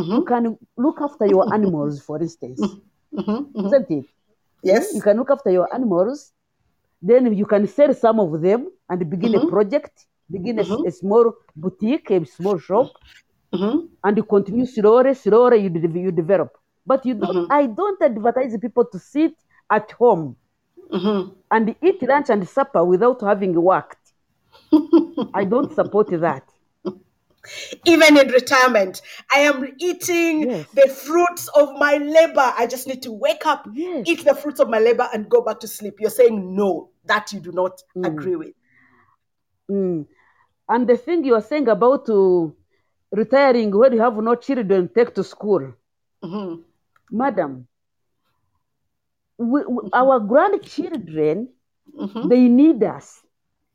Mm-hmm. You can look after your animals, for instance. Mm-hmm. mm-hmm. Isn't it? Yes. You can look after your animals. Then you can sell some of them and begin mm-hmm. a project, begin a, mm-hmm. a, small boutique, a small shop, mm-hmm. and you continue slowly, slowly you, de- you develop. But you don't, I don't advertise people to sit at home and eat lunch and supper without having worked. *laughs* I don't support that even in retirement i am eating yes. the fruits of my labor i just need to wake up yes. eat the fruits of my labor and go back to sleep you're saying no that you do not mm. agree with mm. and the thing you're saying about uh, retiring when you have no children take to school mm-hmm. madam we, we, our grandchildren mm-hmm. they need us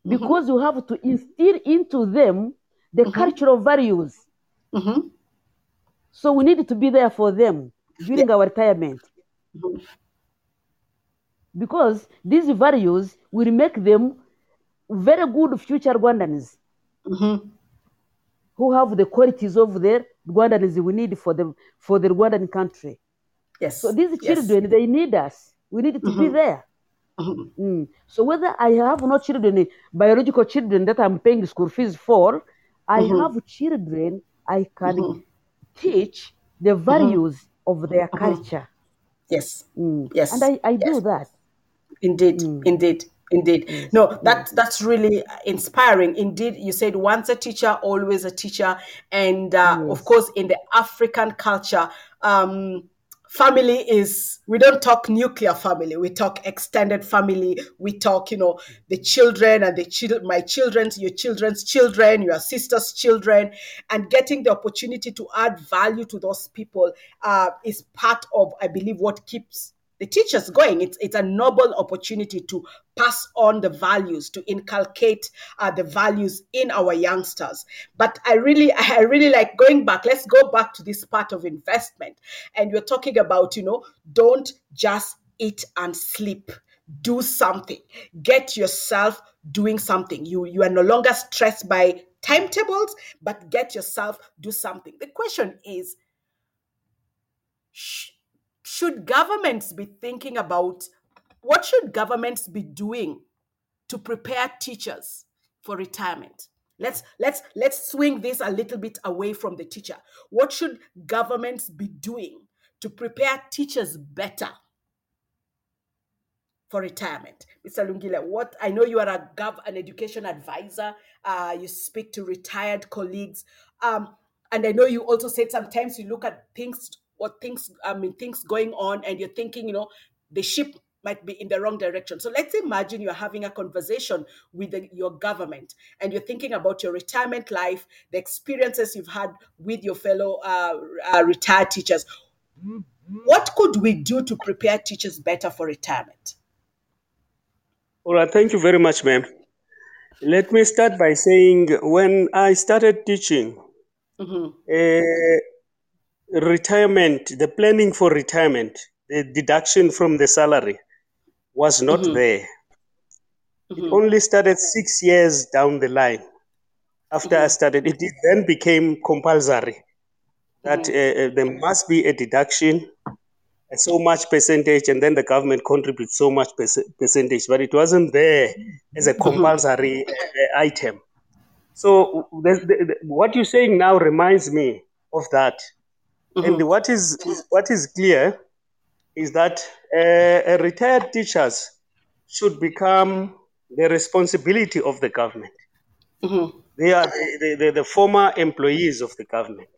mm-hmm. because you have to instill into them the mm-hmm. cultural values. Mm-hmm. So we need to be there for them during yeah. our retirement. Mm-hmm. Because these values will make them very good future Rwandans mm-hmm. who have the qualities of the Rwandans we need for the for the Rwandan country. Yes. So these children, yes. they need us. We need to be mm-hmm. there. Mm-hmm. Mm. So whether I have no children, biological children that I'm paying school fees for, I mm-hmm. have children I can mm-hmm. teach the mm-hmm. values mm-hmm. of their mm-hmm. culture. Yes. Mm. Yes. And I, I yes. do that. Indeed. Mm. Indeed. Indeed. No, that that's really inspiring. Indeed, you said once a teacher, always a teacher, and uh, yes. of course, in the African culture, um, family is we don't talk nuclear family we talk extended family. We talk you know the children and the children my children's your children's children your sister's children. And getting the opportunity to add value to those people uh, is part of i believe what keeps the teachers going. It's it's a noble opportunity to pass on the values, to inculcate uh, the values in our youngsters. But I really, *laughs* I really like going back. Let's go back to this part of investment, and you're talking about, you know, don't just eat and sleep. Do something. Get yourself doing something. You you are no longer stressed by timetables, but get yourself do something. The question is. Sh- should governments be thinking about what should governments be doing to prepare teachers for retirement? Let's let's let's swing this a little bit away from the teacher. What should governments be doing to prepare teachers better for retirement? Mr lungile what i know you are a gov an education advisor uh, you speak to retired colleagues um, and i know you also said sometimes you look at things what things I mean things going on and you're thinking, you know, the ship might be in the wrong direction. So let's imagine you're having a conversation with the, your government and you're thinking about your retirement life, the experiences you've had with your fellow uh, uh, retired teachers. What could we do to prepare teachers better for retirement? All right, thank you very much, ma'am. let me start by saying when I started teaching, Mm-hmm. uh, retirement, the planning for retirement, the deduction from the salary was not Mm-hmm. there. It only started six years down the line after I started. It then became compulsory that uh, uh, there must be a deduction, a so much percentage, and then the government contributes so much perc- percentage. But it wasn't there as a compulsory uh, uh, item. So the, the, the- what you're saying now reminds me of that. And mm-hmm. what is what is clear is that uh, uh, retired teachers should become the responsibility of the government. Mm-hmm. They are the, the, the, former employees of the government.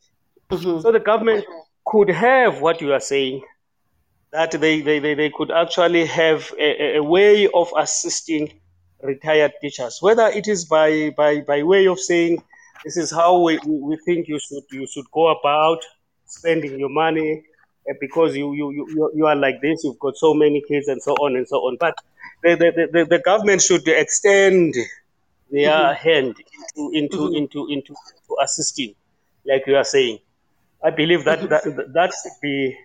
Mm-hmm. So the government could have what you are saying, that they, they, they, they could actually have a, a- way of assisting retired teachers, whether it is by, by, by way of saying, this is how we, we we think you should, you should go about spending your money uh, because you, you, you, you- you are like this, you've got so many kids and so on and so on. But the, the, the, the government should extend their hand into, into, into, into, into assisting, like you are saying. I believe that that, that should be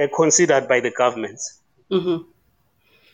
uh, considered by the governments.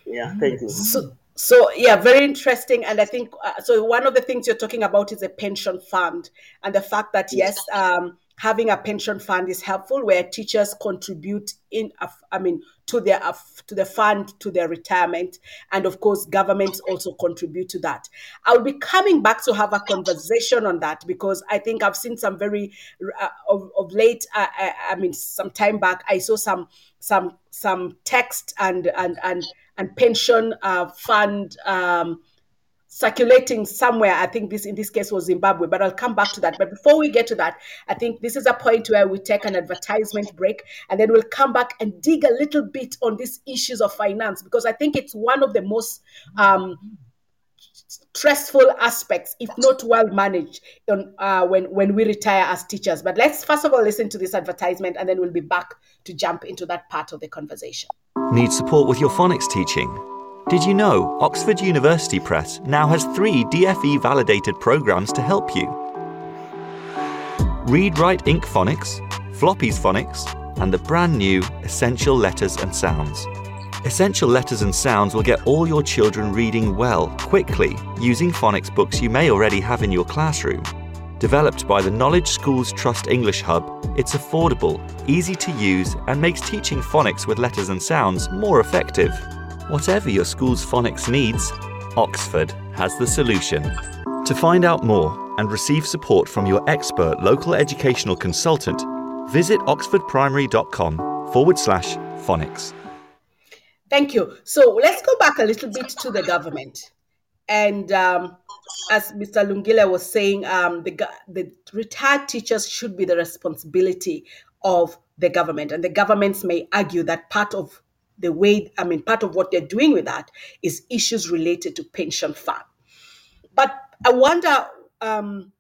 Yeah, thank you. So, so yeah, very interesting. And I think uh, so. One of the things you're talking about is a pension fund, and the fact that yes, um, having a pension fund is helpful, where teachers contribute in. I mean, to their uh, to the fund to their retirement, and of course, governments also contribute to that. I'll be coming back to have a conversation on that because I think I've seen some very uh, of, of late. Uh, I, I mean, some time back, I saw some some some text and and and and pension uh, fund um, circulating somewhere. I think this in this case was Zimbabwe, but I'll come back to that. But before we get to that, I think this is a point where we take an advertisement break and then we'll come back and dig a little bit on these issues of finance because I think it's one of the most um, stressful aspects, if not well managed, uh, when when we retire as teachers. But let's first of all listen to this advertisement, and then we'll be back to jump into that part of the conversation. Need support with your phonics teaching? Did you know Oxford University Press now has three DFE validated programs to help you? Read Write Inc. Phonics, Floppy's Phonics, and the brand new Essential Letters and Sounds. Essential Letters and Sounds will get all your children reading well, quickly, using phonics books you may already have in your classroom. Developed by the Knowledge Schools Trust English Hub, it's affordable, easy to use, and makes teaching phonics with letters and sounds more effective. Whatever your school's phonics needs, Oxford has the solution. To find out more and receive support from your expert local educational consultant, visit oxfordprimary.com forward slash phonics. Thank you. So let's go back a little bit to the government. And um, as Mr. Lungile was saying, um, the, the retired teachers should be the responsibility of the government. And the governments may argue that part of the way, I mean, part of what they're doing with that is issues related to pension fund. But I wonder, um,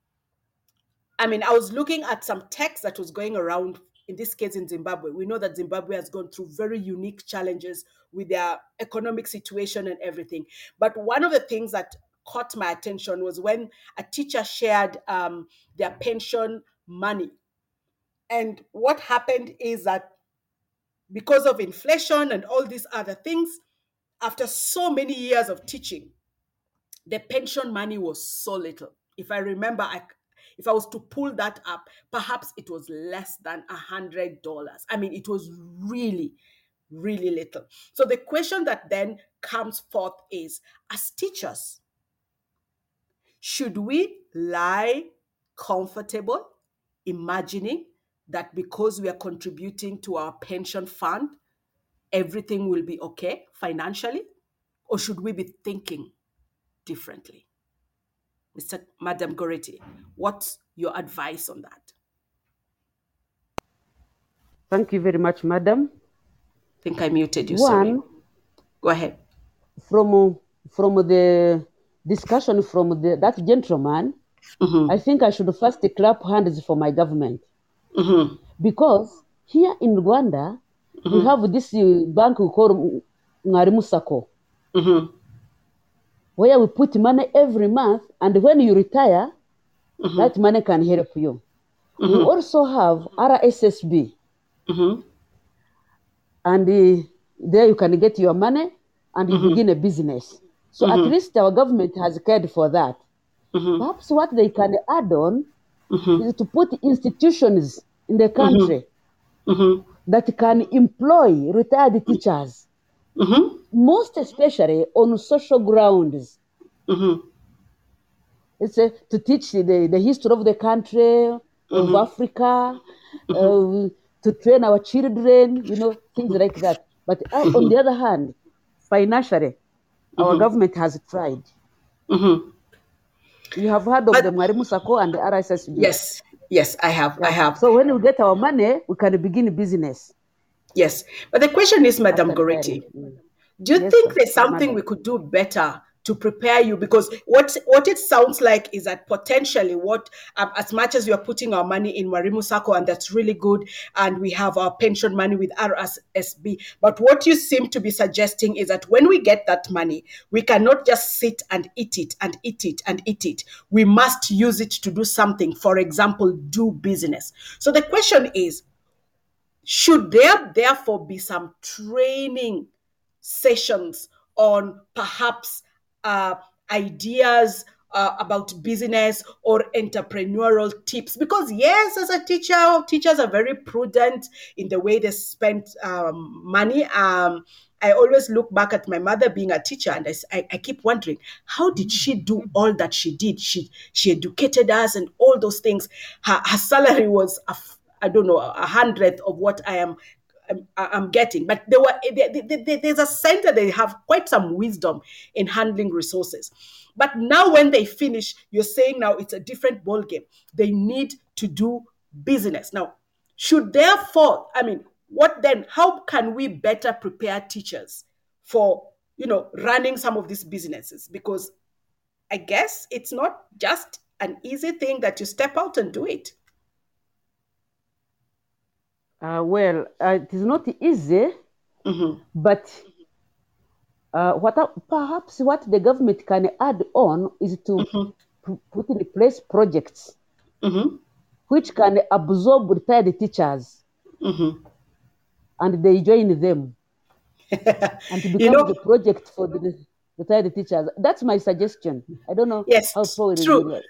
I mean, I was looking at some text that was going around, in this case in Zimbabwe. We know that Zimbabwe has gone through very unique challenges with their economic situation and everything. But one of the things that caught my attention was when a teacher shared um, their pension money. And what happened is that because of inflation and all these other things, after so many years of teaching, the pension money was so little. If I remember, I, if I was to pull that up, perhaps it was less than a hundred dollars. I mean, it was really, really little. So the question that then comes forth is, as teachers, should we lie comfortable, imagining that because we are contributing to our pension fund, everything will be okay financially, or should we be thinking differently? Mr. Madam Goretti, what's your advice on that? Thank you very much, madam. I think I muted you. Sorry. One, Go ahead. from from the discussion from the, that gentleman, mm-hmm. I think I should first clap hands for my government Mm-hmm. because here in Rwanda we mm-hmm. have this uh, bank we call Mwalimu Sacco. Mm-hmm. where we put money every month, and when you retire, that money can help you. We also have RSSB, and uh, there you can get your money and you begin a business. So at least our government has cared for that. Perhaps what they can add on is to put institutions in the mm-hmm. country. Mm-hmm. That can employ retired teachers, mm-hmm. most especially on social grounds. It's uh, to teach the, the history of the country, of Africa, uh, to train our children, you know, things like that. But uh, on the other hand, financially, our government has tried. You have heard of But- the Mwalimu Sacco and the RSSB. Yes, yes, I have, I have. So when we get our money, we can begin business. Yes, but the question is, Madam Goretti, do you Yes, think there's something we could do better to prepare you? Because what what it sounds like is that potentially, what um, as much as we are putting our money in Mwalimu Sacco, and that's really good, and we have our pension money with RSSB, but what you seem to be suggesting is that when we get that money, we cannot just sit and eat it and eat it and eat it. We must use it to do something. For example, do business. So the question is should there therefore be some training sessions on perhaps uh, ideas uh, about business or entrepreneurial tips. Because yes as a teacher teachers are very prudent in the way they spend um, money. Um, i always look back at my mother being a teacher and I, I, keep wondering how did she do all that she did? She she educated us and all those things. Her, her salary was a I don't know a hundredth of what I am I'm, getting. But there were there- there- there- there's a sense that they have quite some wisdom in handling resources. But now when they finish, you're saying now it's a different ballgame. They need to do business. Now, should therefore, I mean, what then? How can we better prepare teachers for you know running some of these businesses? Because I guess it's not just an easy thing that you step out and do it. Uh, well, uh, it is not easy, but uh, what perhaps what the government can add on is to pu- put in place projects which can absorb retired teachers and they join them *laughs* and to become know- the project for the retired teachers. That's my suggestion. I don't know Yes, how it true.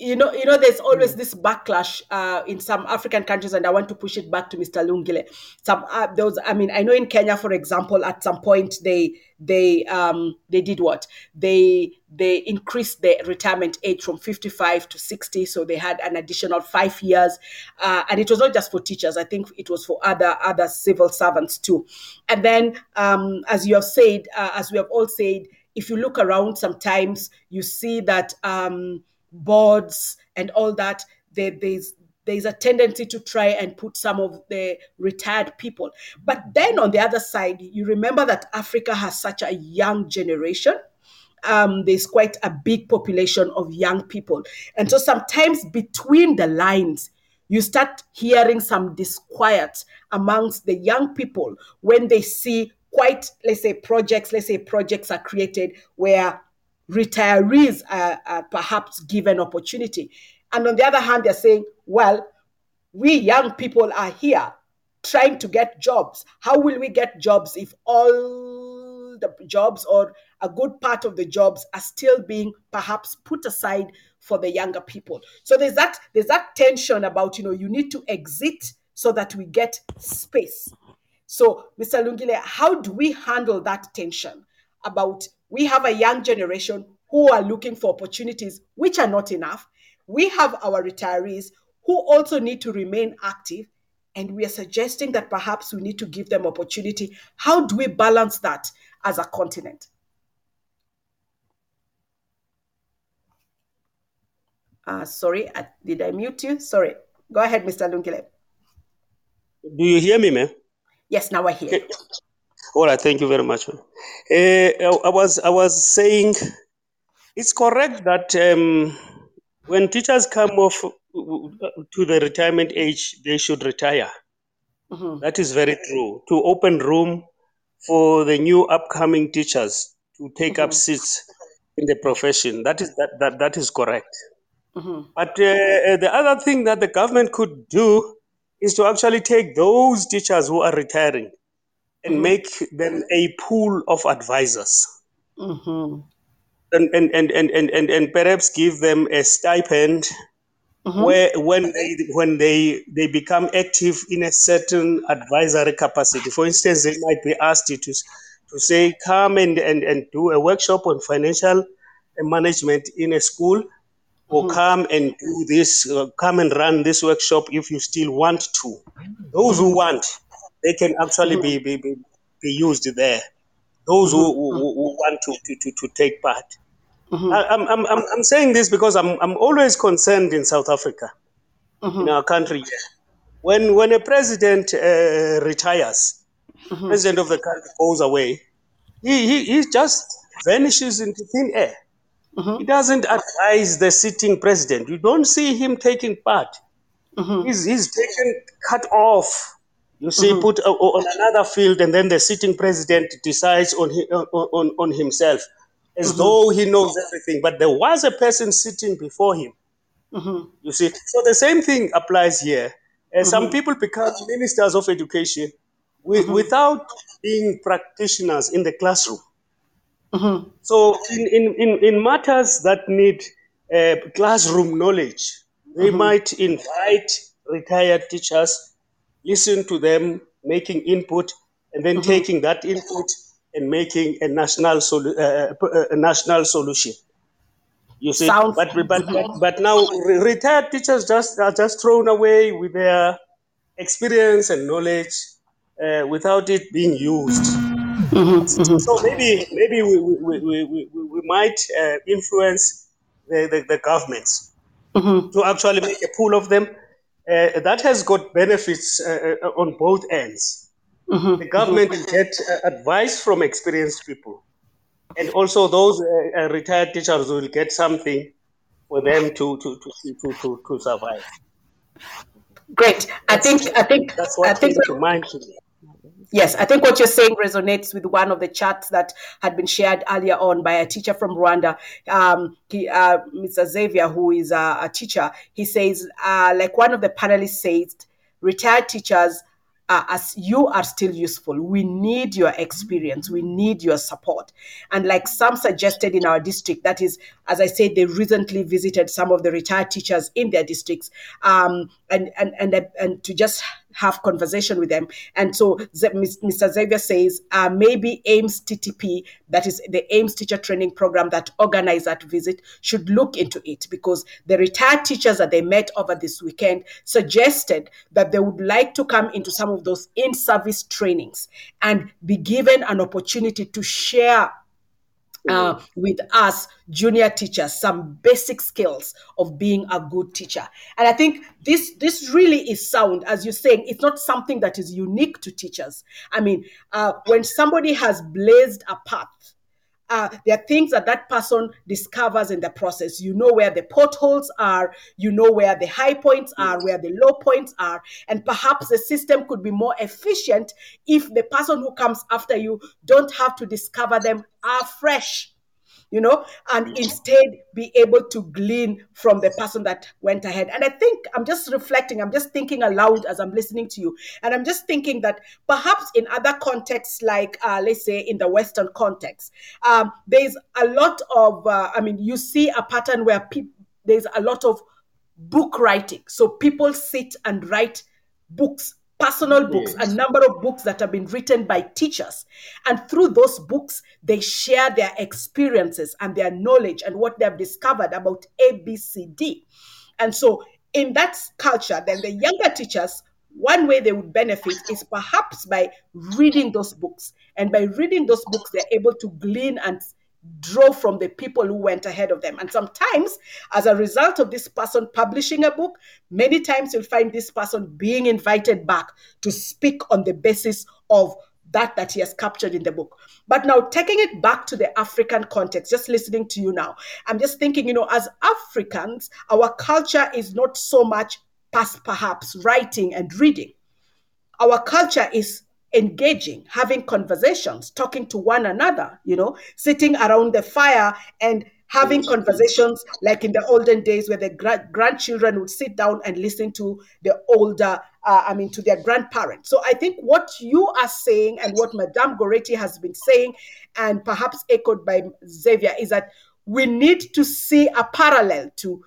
You know, you know, there's always this backlash uh, in some African countries, and I want to push it back to Mr. Lungile. Some uh, those, I mean, I know in Kenya, for example, at some point they they um they did what they they increased the retirement age from 55 to 60 so they had an additional five years uh, and it was not just for teachers i think it was for other other civil servants too and then um, as you have said uh, as we have all said if you look around sometimes you see that um, boards and all that there, there's there's a tendency to try and put some of the retired people. But then on the other side you remember that africa has such a young generation. Um, there's quite a big population of young people. And so sometimes between the lines you start hearing some disquiet amongst the young people when they see quite let's say projects let's say projects are created where retirees are, are perhaps given opportunity. And on the other hand they're saying well we young people are here trying to get jobs. How will we get jobs if all the jobs or a good part of the jobs are still being perhaps put aside for the younger people? So there's that there's that tension about you know you need to exit so that we get space. So mr lungile how do we handle that tension about we have a young generation who are looking for opportunities which are not enough. We have our retirees who also need to remain active and we are suggesting that perhaps we need to give them opportunity. How do we balance that as a continent? Uh, sorry I, did i mute you? Sorry. Go ahead mr lungile. Do you hear me, ma'am? yes now i hear All right, thank you very much. Eh, I was I was saying it's correct that um, when teachers come off uh, to the retirement age, they should retire. That is very true. To open room for the new upcoming teachers to take up seats in the profession. That is that that, that is correct. But uh, the other thing that the government could do is to actually take those teachers who are retiring and make them a pool of advisors. Mm-hmm. And, and, and, and, and, and, perhaps give them a stipend where when they when they they become active in a certain advisory capacity. For instance, they might be asked to to say come and, and, and do a workshop on financial management in a school or come and do this uh, come and run this workshop if you still want to those who want they can actually be, be, be, be used there. Those who, who, who want to, to, to, take part. Mm-hmm. I, I'm, I'm, I'm I'm saying this because I'm, I'm always concerned in south africa in mm-hmm. our country. When when a president uh, retires mm-hmm. president of the country goes away he, he, he just vanishes into thin air. He doesn't advise the sitting president. You don't see him taking part. He's, he's taken cut off. You see, mm-hmm. put o- o- on another field, and then the sitting president decides on, hi- uh, on, on, himself as mm-hmm. though he knows everything. But there was a person sitting before him. Mm-hmm. You see, so the same thing applies here. Uh, Some people become ministers of education wi- without being practitioners in the classroom. So, in, in, in, in matters that need uh, classroom knowledge, they might invite retired teachers, listen to them, making input, and then taking that input and making a national, solu- uh, uh, a national solution. You see, Sounds- but, but, but, but now re- retired teachers just are just thrown away with their experience and knowledge uh, without it being used. So maybe maybe we, we, we, we, we, we might uh, influence the, the, the governments to actually make a pool of them. Uh, that has got benefits uh, uh, on both ends. The government will get uh, advice from experienced people, and also those uh, retired teachers will get something for them to to, to, to, to, to survive. Great. I think I think That's what I think came to mind to me. Yes, I think what you're saying resonates with one of the chats that had been shared earlier on by a teacher from Rwanda. Um, he, uh, Mr. Xavier, who is a, a teacher, he says, uh, like one of the panelists says, retired teachers, uh, as you are still useful, we need your experience, we need your support. And like some suggested in our district, that is, as I said, they recently visited some of the retired teachers in their districts, um, and, and and and to just have conversation with them. And so Mr. Xavier says uh, maybe AIMS TTP, that is the AIMS teacher training program that organized that visit, should look into it because the retired teachers that they met over this weekend suggested that they would like to come into some of those in-service trainings and be given an opportunity to share uh, with us junior teachers some basic skills of being a good teacher. And i think this this really is sound. As you're saying it's not something that is unique to teachers. I mean uh, when somebody has blazed a path uh, there are things that that person discovers in the process. You know where the potholes are, you know where the high points are, where the low points are, and perhaps the system could be more efficient if the person who comes after you don't have to discover them afresh you know, and instead be able to glean from the person that went ahead. And I think I'm just reflecting, I'm just thinking aloud as I'm listening to you. And I'm just thinking that perhaps in other contexts, like uh, let's say in the Western context, um, there's a lot of, uh, I mean, you see a pattern where people, there's a lot of book writing. So people sit and write books personal books, a number of books that have been written by teachers. And through those books, they share their experiences and their knowledge and what they have discovered about ABCD. And so, in that culture, then the younger teachers, one way they would benefit is perhaps by reading those books. And by reading those books, they're able to glean and draw from the people who went ahead of them. And sometimes, as a result of this person publishing a book, many times you'll find this person being invited back to speak on the basis of that that he has captured in the book. But now taking it back to the African context, just listening to you now, I'm just thinking, you know, as Africans, our culture is not so much past perhaps writing and reading. Our culture is engaging, having conversations, talking to one another, you know, sitting around the fire and having conversations like in the olden days where the gra- grandchildren would sit down and listen to the older, uh, I mean, to their grandparents. So I think what you are saying and what Madame Goretti has been saying, and perhaps echoed by Xavier, is that we need to see a parallel to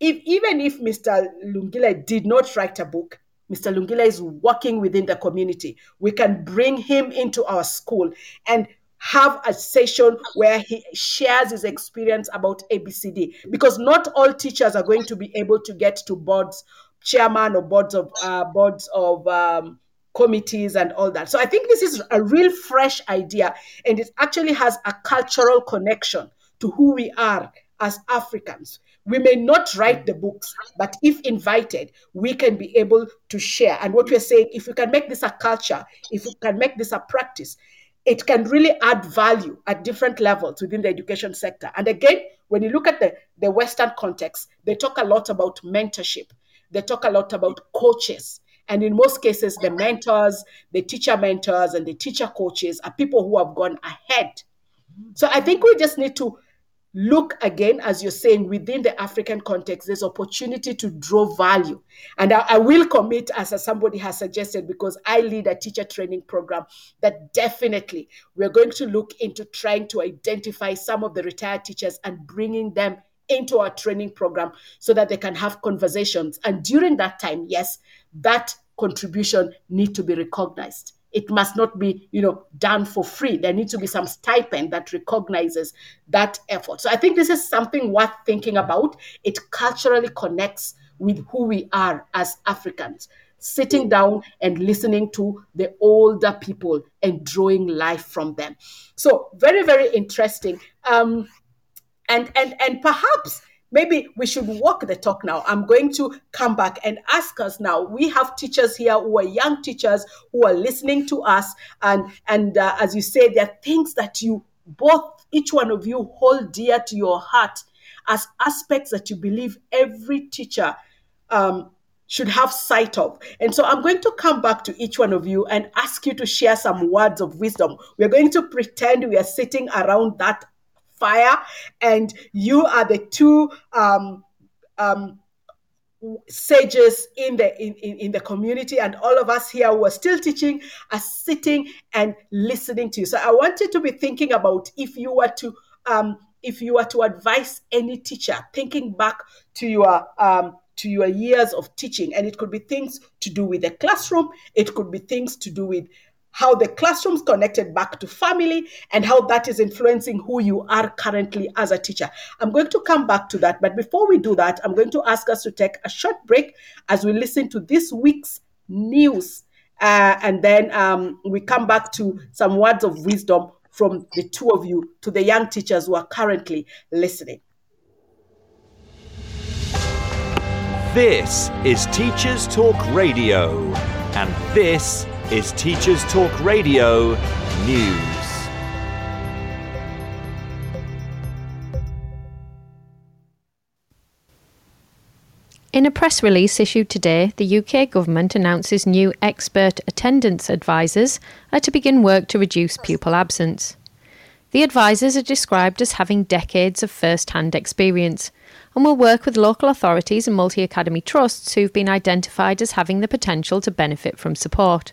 if, even if Mr. Lungile did not write a book, Mr. Lungile is working within the community. We can bring him into our school and have a session where he shares his experience about ABCD because not all teachers are going to be able to get to boards, chairman or boards of uh, boards of um, committees and all that. So I think this is a real fresh idea and it actually has a cultural connection to who we are as Africans. We may not write the books, but if invited, we can be able to share. And what we're saying, if we can make this a culture, if we can make this a practice, it can really add value at different levels within the education sector. And again, when you look at the, the Western context, they talk a lot about mentorship, they talk a lot about coaches. And in most cases, the mentors, the teacher mentors, and the teacher coaches are people who have gone ahead. So I think we just need to look again, as you're saying, within the African context, there's opportunity to draw value. And I, I, will commit, as somebody has suggested, because I lead a teacher training program, that definitely we're going to look into trying to identify some of the retired teachers and bringing them into our training program so that they can have conversations. And during that time, yes, that contribution need to be recognized it must not be you know done for free. There needs to be some stipend that recognizes that effort. So i think this is something worth thinking about. It culturally connects with who we are as africans. Sitting down and listening to the older people and drawing life from them. So very very interesting. Um and and and perhaps maybe we should walk the talk now. I'm going to come back and ask us now. We have teachers here who are young teachers who are listening to us, and and uh, as you say, there are things that you both, each one of you, hold dear to your heart as aspects that you believe every teacher. Um, should have sight of. And so I'm going to come back to each one of you and ask you to share some words of wisdom. We're going to pretend we are sitting around that fire, and you are the two um, um, sages in the in, in, in, the community and all of us here who are still teaching are sitting and listening to you. So i wanted to be thinking about if you were to um, if you were to advise any teacher thinking back to your um, to your years of teaching and it could be things to do with the classroom it could be things to do with how the classroom's connected back to family and how that is influencing who you are currently as a teacher. I'm going to come back to that. But before we do that, I'm going to ask us to take a short break as we listen to this week's news. Uh, and then um, we come back to some words of wisdom from the two of you to the young teachers who are currently listening. This is Teachers Talk Radio, and this is Teachers Talk Radio News. In a press release issued today, the UK government announces new expert attendance advisors are to begin work to reduce pupil absence. The advisors are described as having decades of first hand experience and will work with local authorities and multi academy trusts who've been identified as having the potential to benefit from support.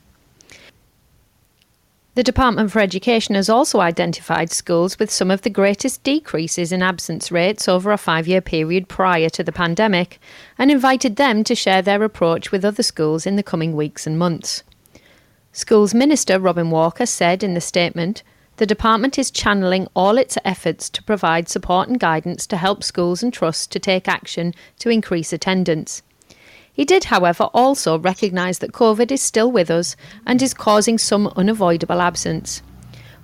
The Department for Education has also identified schools with some of the greatest decreases in absence rates over a five year period prior to the pandemic and invited them to share their approach with other schools in the coming weeks and months. Schools Minister Robin Walker said in the statement the department is channeling all its efforts to provide support and guidance to help schools and trusts to take action to increase attendance. He did, however, also recognise that COVID is still with us and is causing some unavoidable absence,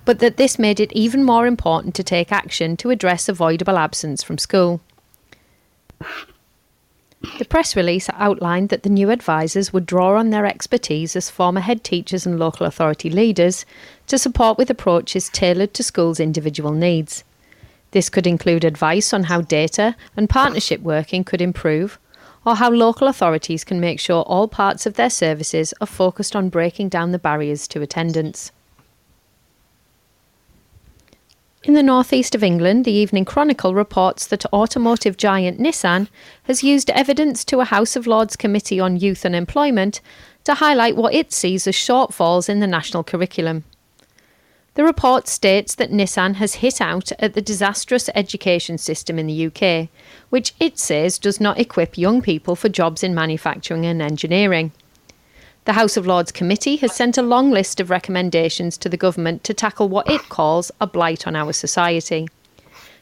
but that this made it even more important to take action to address avoidable absence from school. The press release outlined that the new advisors would draw on their expertise as former head teachers and local authority leaders to support with approaches tailored to schools' individual needs. This could include advice on how data and partnership working could improve, or how local authorities can make sure all parts of their services are focused on breaking down the barriers to attendance. In the northeast of England, the Evening Chronicle reports that automotive giant Nissan has used evidence to a House of Lords Committee on Youth and Employment to highlight what it sees as shortfalls in the national curriculum. The report states that Nissan has hit out at the disastrous education system in the UK, which it says does not equip young people for jobs in manufacturing and engineering. The House of Lords Committee has sent a long list of recommendations to the government to tackle what it calls a blight on our society.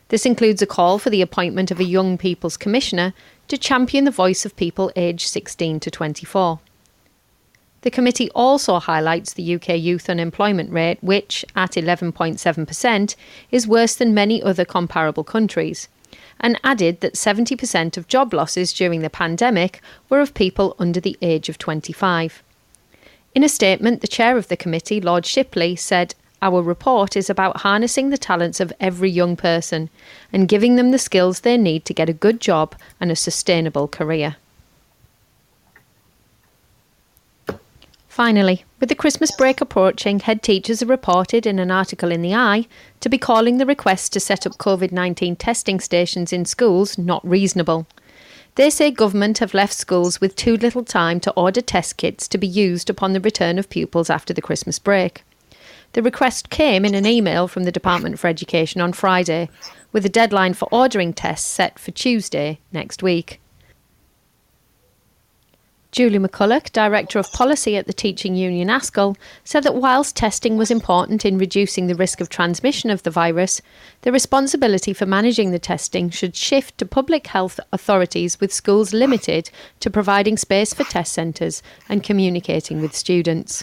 This includes a call for the appointment of a Young People's Commissioner to champion the voice of people aged 16 to 24. The committee also highlights the UK youth unemployment rate, which, at 11.7%, is worse than many other comparable countries, and added that 70% of job losses during the pandemic were of people under the age of 25. In a statement, the chair of the committee, Lord Shipley, said, Our report is about harnessing the talents of every young person and giving them the skills they need to get a good job and a sustainable career. Finally, with the Christmas break approaching, head teachers are reported in an article in the i to be calling the request to set up COVID 19 testing stations in schools not reasonable. They say government have left schools with too little time to order test kits to be used upon the return of pupils after the Christmas break. The request came in an email from the Department for Education on Friday, with a deadline for ordering tests set for Tuesday next week. Julie McCulloch, Director of Policy at the Teaching Union ASCL, said that whilst testing was important in reducing the risk of transmission of the virus, the responsibility for managing the testing should shift to public health authorities with schools limited to providing space for test centres and communicating with students.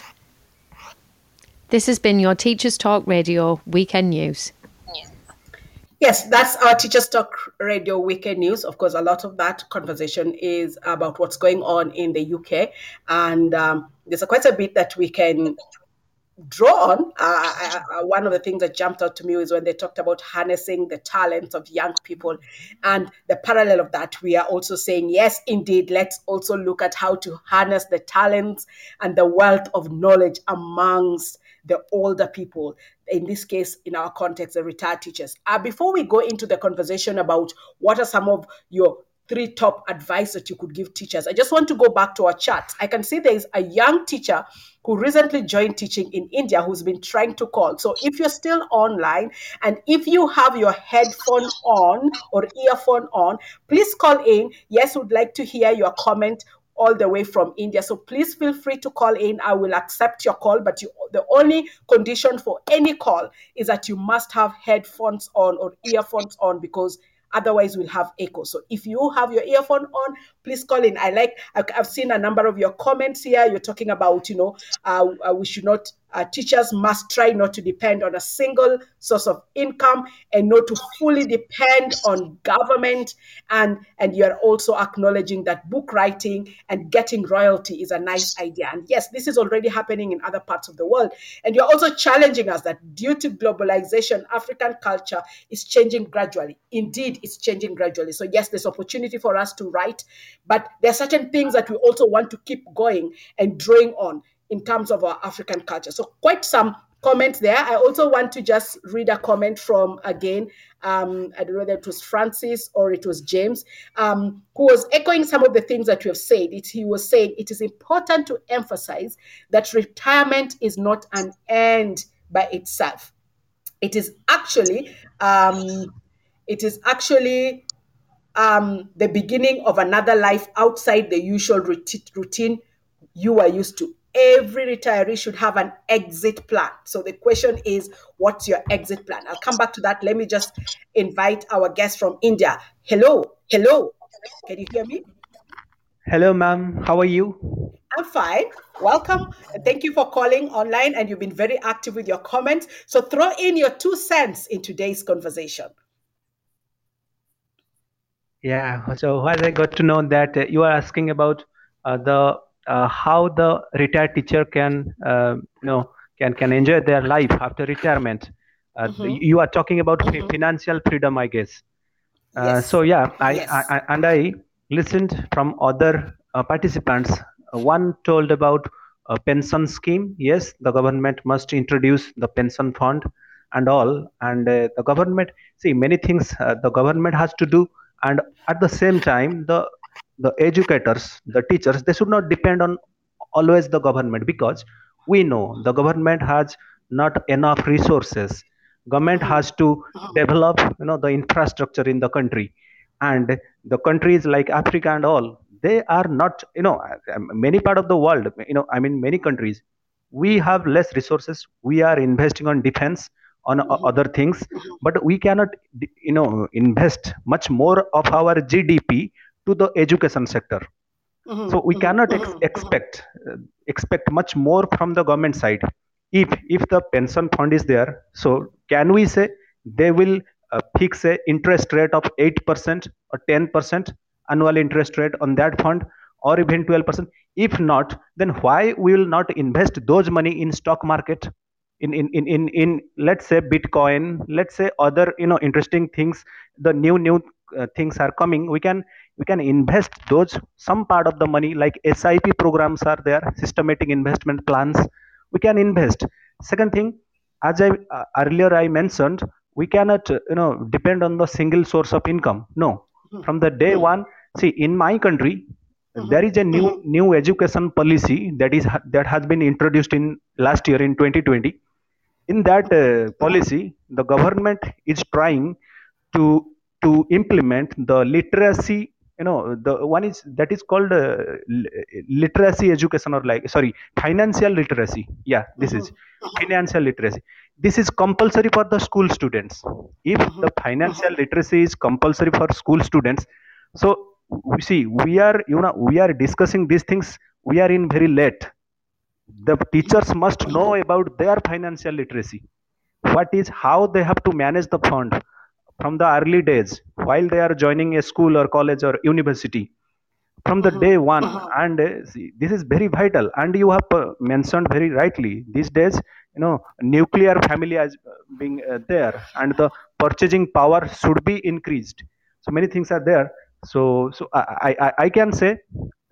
This has been your Teachers Talk Radio Weekend News. Yes, that's our Teachers Talk Radio Weekend News. Of course, a lot of that conversation is about what's going on in the UK. And um, there's a quite a bit that we can draw on. Uh, uh, one of the things that jumped out to me was when they talked about harnessing the talents of young people. And the parallel of that, we are also saying, yes, indeed, let's also look at how to harness the talents and the wealth of knowledge amongst the older people, in this case, in our context, the retired teachers. Uh, before we go into the conversation about what are some of your three top advice that you could give teachers, I just want to go back to our chat. I can see there is a young teacher who recently joined teaching in India who's been trying to call. So if you're still online and if you have your headphone on or earphone on, please call in. Yes, would like to hear your comment all the way from India. So please feel free to call in. I will accept your call, but you, the only condition for any call is that you must have headphones on or earphones on because otherwise we'll have echo. So if you have your earphone on please call in. I like i've seen a number of your comments here. You're talking about you know uh, uh we should not uh, teachers must try not to depend on a single source of income and not to fully depend on government. And and you're also acknowledging that book writing and getting royalty is a nice idea. And yes this is already happening in other parts of the world. And you're also challenging us that due to globalization african culture is changing gradually. Indeed it's changing gradually so yes there's opportunity for us to write but there are certain things that we also want to keep going and drawing on in terms of our African culture. So, quite some comments there. I also want to just read a comment from again. Um, I don't know whether it was Francis or it was James, um, who was echoing some of the things that you have said. It, he was saying it is important to emphasize that retirement is not an end by itself. It is actually, um, it is actually um, the beginning of another life outside the usual routine you are used to every retiree should have an exit plan. So the question is, what's your exit plan? I'll come back to that. Let me just invite our guest from India. Hello, hello. Can you hear me? Hello, ma'am. How are you? I'm fine. Welcome. Thank you for calling online, and you've been very active with your comments. So throw in your two cents in today's conversation. Yeah. So as I got to know that uh, you are asking about uh, the uh, how the retired teacher can uh, you know can can enjoy their life after retirement. Uh, mm-hmm. You are talking about mm-hmm. financial freedom, I guess. Uh, yes. So yeah, I, yes. I, I, and I listened from other uh, participants. Uh, one told about a pension scheme. Yes, the government must introduce the pension fund and all. And uh, the government, see, many things uh, the government has to do. And at the same time, the the educators, the teachers, they should not depend on always the government because we know the government has not enough resources. Government has to develop you know the infrastructure in the country. And the countries like africa and all they are not you know um, many part of the world you know i mean many countries we have less resources. We are investing on defense on o- mm-hmm. other things mm-hmm. but we cannot you know invest much more of our gdp to the education sector. Mm-hmm. So we cannot ex- expect uh, expect much more from the government side. If if the pension fund is there so can we say they will uh, fix a interest rate of 8% or 10% annual interest rate on that fund or even 12% if not then why we will not invest those money in stock market in in in in, in let's say bitcoin let's say other you know interesting things the new new uh, things are coming we can we can invest those some part of the money like sip programs are there systematic investment plans we can invest. Second thing as i uh, earlier i mentioned we cannot uh, you know depend on the single source of income. No. From the day one see in my country there is a new new education policy that is that has been introduced in last year in 2020 in that uh, policy the government is trying to to implement the literacy you know the one is that is called uh, literacy education or like sorry financial literacy. Yeah this is financial literacy. This is compulsory for the school students. If the financial literacy is compulsory for school students so we see we are you know we are discussing these things we are in very late the teachers must know about their financial literacy. What is how they have to manage the fund from the early days while they are joining a school or college or university. From the day one. And uh, see, this is very vital. And you have uh, mentioned very rightly these days you know nuclear family as uh, being uh, there and the purchasing power should be increased. So many things are there. So so i i, I can say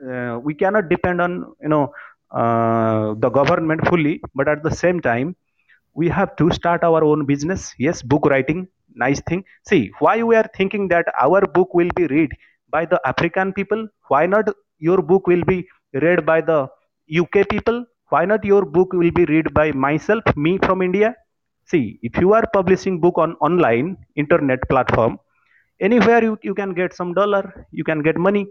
uh, we cannot depend on you know Uh, the government fully but at the same time we have to start our own business. Yes book writing nice thing. See why we are thinking that our book will be read by the african people? Why not your book will be read by the uk people? Why not your book will be read by myself me from india? See if you are publishing book on online internet platform anywhere you, you can get some dollar you can get money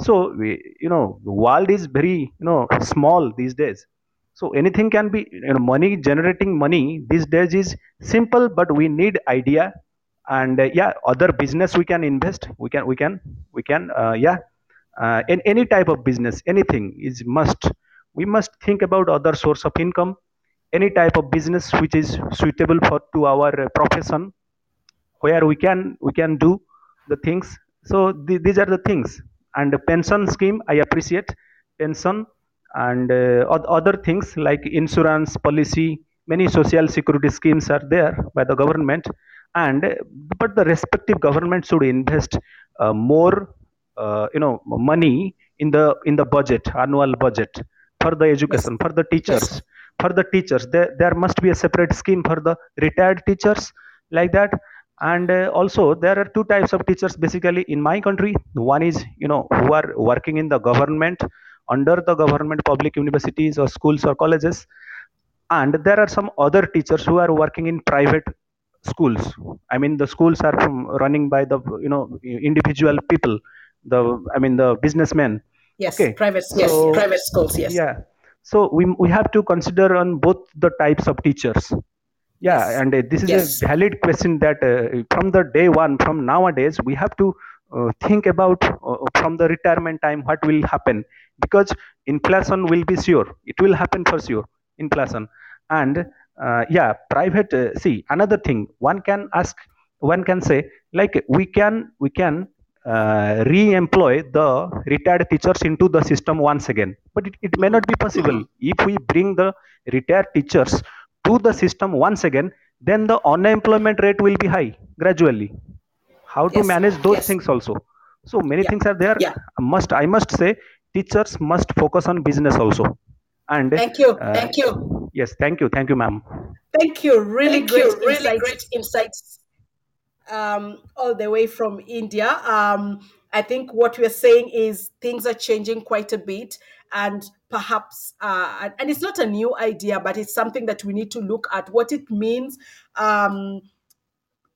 so we, you know the world is very you know small these days. So anything can be you know money generating money these days is simple but we need idea. And uh, yeah other business we can invest. We can we can we can uh, yeah uh, in any type of business anything is must. We must think about other source of income. Any type of business which is suitable for to our uh, profession where we can we can do the things. So th- these are the things and pension scheme i appreciate pension and uh, other things like insurance policy many social security schemes are there by the government. And but the respective government should invest uh, more uh, you know money in the in the budget annual budget for the education for the teachers for the teachers. There, there must be a separate scheme for the retired teachers like that and uh, also there are two types of teachers basically in my country. One is you know who are working in the government under the government public universities or schools or colleges. And there are some other teachers who are working in private schools. I mean the schools are from running by the you know individual people the i mean the businessmen. Yes, Okay. private yes, private schools, yes. yeah. So we we have to consider on both the types of teachers yeah Yes. and uh, this is Yes. a valid question that uh, from the day one from nowadays we have to uh, think about uh, from the retirement time what will happen. Because inflation will be sure. It will happen for sure inflation. And uh, yeah private uh, see another thing one can ask one can say like we can we can uh, re-employ the retired teachers into the system once again. But it, it may not be possible. If we bring the retired teachers to the system once again then the unemployment rate will be high gradually how to Yes, manage those yes. things also so many Yeah. things are there Yeah. must i must say teachers must focus on business also and Thank you. uh, Thank you. yes thank you thank you ma'am Thank you. Really Thank great you. Really insights. great insights. Um, all the way from India. Um, I think what we're saying is things are changing quite a bit, and perhaps, uh, and- it's not a new idea, but it's something that we need to look at what it means. Um,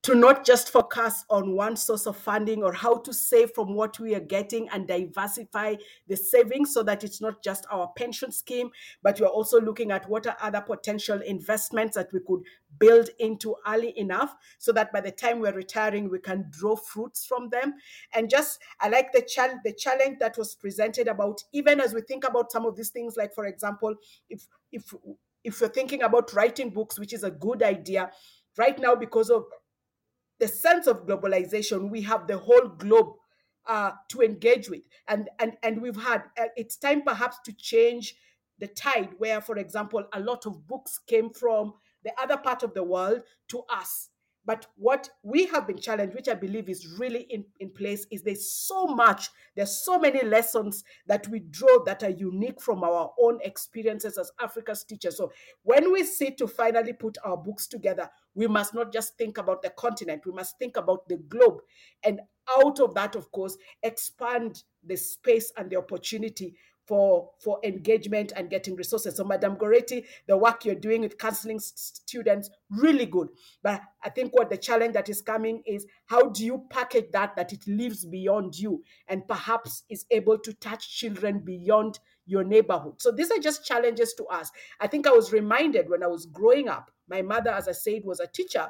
to not just focus on one source of funding or how to save from what we are getting and diversify the savings so that it's not just our pension scheme, but we're also looking at what are other potential investments that we could build into early enough so that by the time we're retiring, we can draw fruits from them. And just, I like the, chal- the challenge that was presented about, even as we think about some of these things, like for example, if, if, if you're thinking about writing books, which is a good idea, right now because of the sense of globalization we have the whole globe uh, to engage with. And and and we've had uh, it's time perhaps to change the tide where for example a lot of books came from the other part of the world to us but what we have been challenged which i believe is really in, in place is there's so much there's so many lessons that we draw that are unique from our own experiences as africa's teachers so when we sit to finally put our books together we must not just think about the continent, we must think about the globe. And out of that, of course, expand the space and the opportunity for, for engagement and getting resources. So, Madam Goretti, the work you're doing with counseling students, really good. But I think what the challenge that is coming is how do you package that that it lives beyond you and perhaps is able to touch children beyond your neighborhood. So these are just challenges to us. I think I was reminded when I was growing up, my mother, as I said, was a teacher.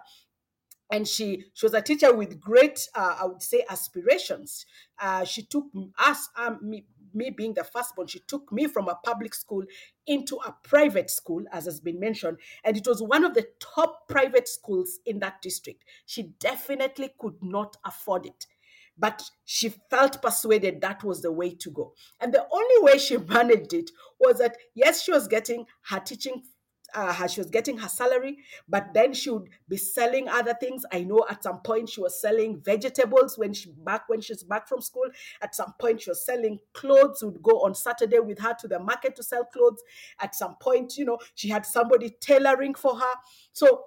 And she, she was a teacher with great, uh, I would say, aspirations. Uh, she took us, um, me, me being the firstborn, she took me from a public school into a private school, as has been mentioned. And it was one of the top private schools in that district. She definitely could not afford it but she felt persuaded that was the way to go. And the only way she *laughs* managed it was that, yes, she was getting her teaching. Uh, her, she was getting her salary, but then she would be selling other things. I know at some point she was selling vegetables when she back when she's back from school. At some point she was selling clothes. Would go on Saturday with her to the market to sell clothes. At some point, you know, she had somebody tailoring for her. So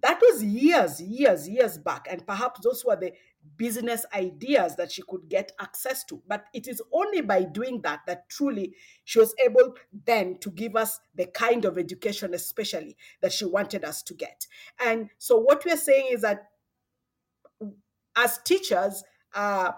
that was years, years, years back. And perhaps those were the business ideas that she could get access to. But it is only by doing that that truly she was able then to give us the kind of education, especially that she wanted us to get. And so, what we're saying is that as teachers, uh,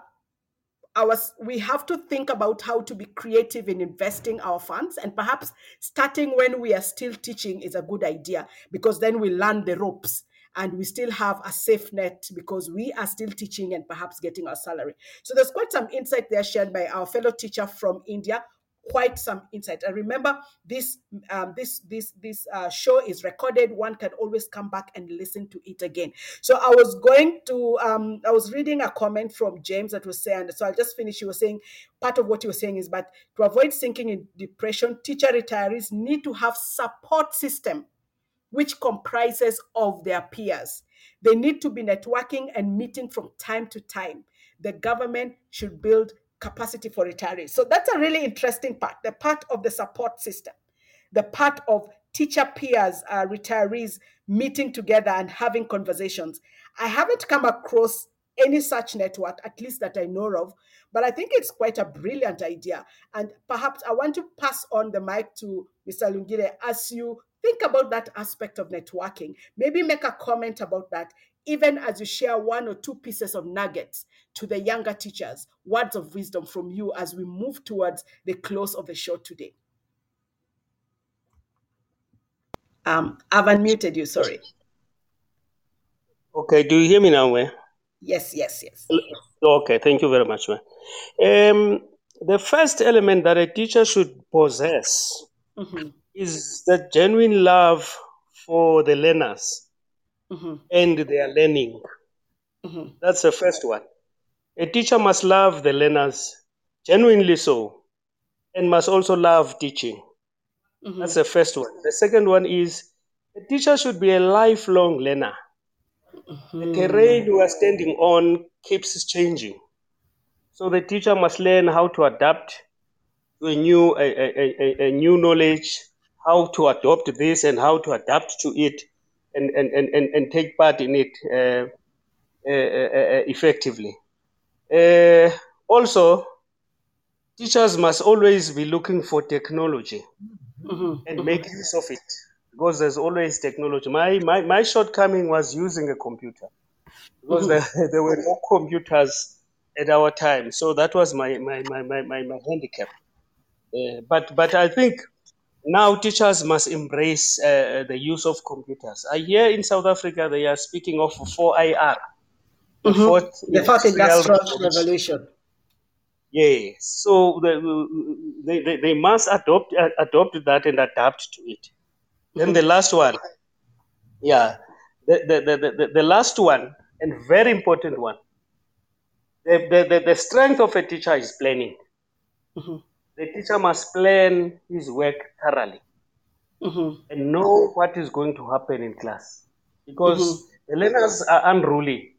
our, we have to think about how to be creative in investing our funds and perhaps starting when we are still teaching is a good idea because then we learn the ropes and we still have a safe net because we are still teaching and perhaps getting our salary. So there's quite some insight there shared by our fellow teacher from India. Quite some insight. And remember, this um, this this this uh, show is recorded. One can always come back and listen to it again. So I was going to um, I was reading a comment from James that was saying. So I'll just finish. He was saying part of what he was saying is, but to avoid sinking in depression, teacher retirees need to have support system which comprises of their peers. They need to be networking and meeting from time to time. The government should build capacity for retirees. So that's a really interesting part, the part of the support system, the part of teacher peers, uh, retirees meeting together and having conversations. I haven't come across any such network, at least that I know of, but I think it's quite a brilliant idea. And perhaps I want to pass on the mic to Mr. Lungile as you think about that aspect of networking. Maybe make a comment about that, even as you share one or two pieces of nuggets to the younger teachers, words of wisdom from you as we move towards the close of the show today. Um, I've unmuted you, sorry. Okay, do you hear me now? Eh? Yes, yes, yes. Okay, thank you very much. Man. Um, the first element that a teacher should possess Mhm, is the genuine love for the learners mhm, and their learning. mhm, That's the first one. A teacher must love the learners, genuinely so, and must also love teaching. mhm, That's the first one. The second one is a teacher should be a lifelong learner. The mhm, terrain we are standing on keeps changing. So the teacher must learn how to adapt to a new a, a, a, a new knowledge, how to adopt this and how to adapt to it, and and and and, and take part in it uh, uh, uh, uh effectively. Uh, also, teachers must always be looking for technology Mhm, and make use of it because there's always technology. My my, my shortcoming was using a computer because there, *laughs* there were no computers at our time, so that was my my my my, my, my handicap. Uh, but but I think now teachers must embrace uh, the use of computers. I hear in South Africa they are speaking of 4IR, the mhm. fourth The fourth industrial industrial revolution. Yes, so the, they, they, they must adopt uh, adopt that and adapt to it. Then the last one, yeah, the, the, the, the, the last one and very important one. The, the, the, the strength of a teacher is planning. Mhm, The teacher must plan his work thoroughly mhm, and know what is going to happen in class because mhm, the learners are unruly.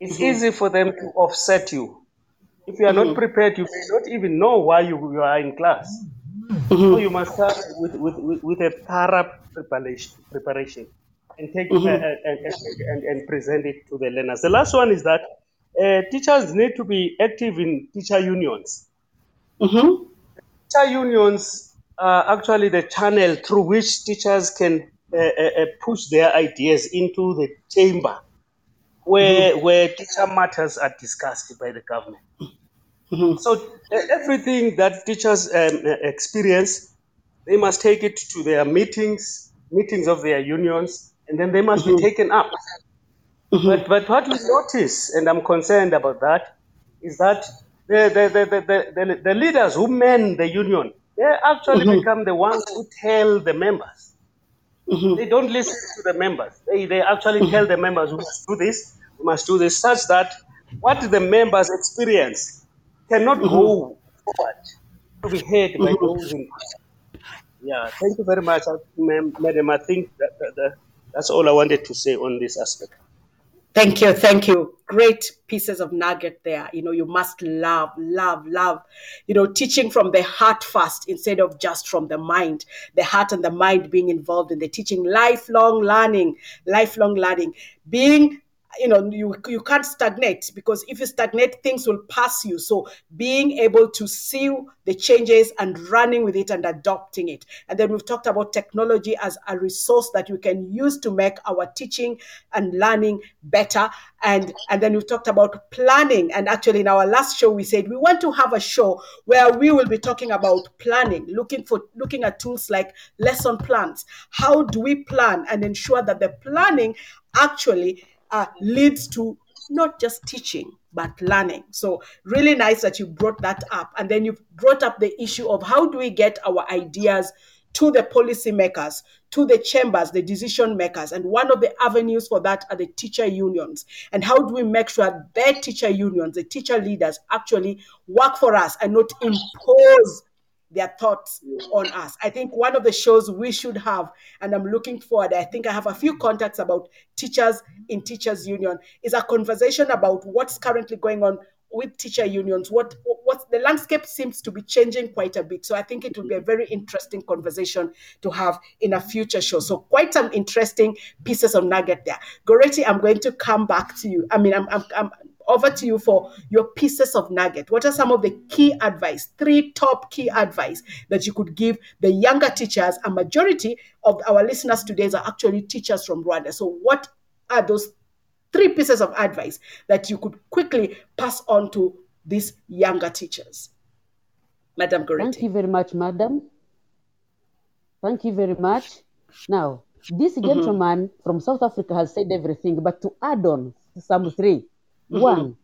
It's easy for them to offset you. If you are not mhm, prepared, you may not even know why you, you are in class. So mhm, you must start with, with, with, with a thorough preparation, preparation and take uh, mhm, and, and, and, and present it to the learners. The last one is that uh, teachers need to be active in teacher unions. mhm, Teacher unions are actually the channel through which teachers can uh, uh, uh, push their ideas into the chamber where, where teacher matters are discussed by the government. mhm, So everything that teachers um, uh, experience, they must take it to their meetings, meetings of their unions, and then they must be taken up. mhm, But but what we notice, and I'm concerned about that, is that the the the the, the, leaders who man the union, they actually mhm, become the ones who tell the members. mhm, They don't listen to the members. They they actually tell the members we must do this, we must do this, such that what the members experience cannot go forward to be heard by those in power. Yeah, thank you very much, madam. I think that, that, that, that's all I wanted to say on this aspect. Thank you, thank you. Great pieces of nugget there. You know, you must love, love, love. You know, teaching from the heart first instead of just from the mind. The heart and the mind being involved in the teaching. Lifelong learning, lifelong learning. Being you know you you can't stagnate because if you stagnate things will pass you. So being able to see the changes and running with it and adopting it. And then we've talked about technology as a resource that we can use to make our teaching and learning better. And and then we've talked about planning. And actually in our last show we said we want to have a show where we will be talking about planning looking for looking at tools like lesson plans. How do we plan and ensure that the planning actually uh, leads to not just teaching but learning. So really nice that you brought that up. And then you brought up the issue of how do we get our ideas to the policymakers to the chambers the decision makers. And one of the avenues for that are the teacher unions. And how do we make sure their teacher unions the teacher leaders actually work for us and not impose their thoughts on us. I think one of the shows we should have, and I'm looking forward, I think I have a few contacts about teachers in Teachers Union, is a conversation about what's currently going on with teacher unions. What what the landscape seems to be changing quite a bit. So I think it will be a very interesting conversation to have in a future show. So quite some interesting pieces of nugget there. Goretti, I'm going to come back to you. I mean, I'm, I'm, I'm over to you for your pieces of nugget. What are some of the key advice, three top key advice that you could give the younger teachers? A majority of our listeners today are actually teachers from Rwanda. So, what are those three pieces of advice that you could quickly pass on to these younger teachers? Madam Thank you very much, madam. Thank you very much. Now, this mm-hmm. gentleman from South Africa has said everything, but to add on some Mm-hmm. 3 One,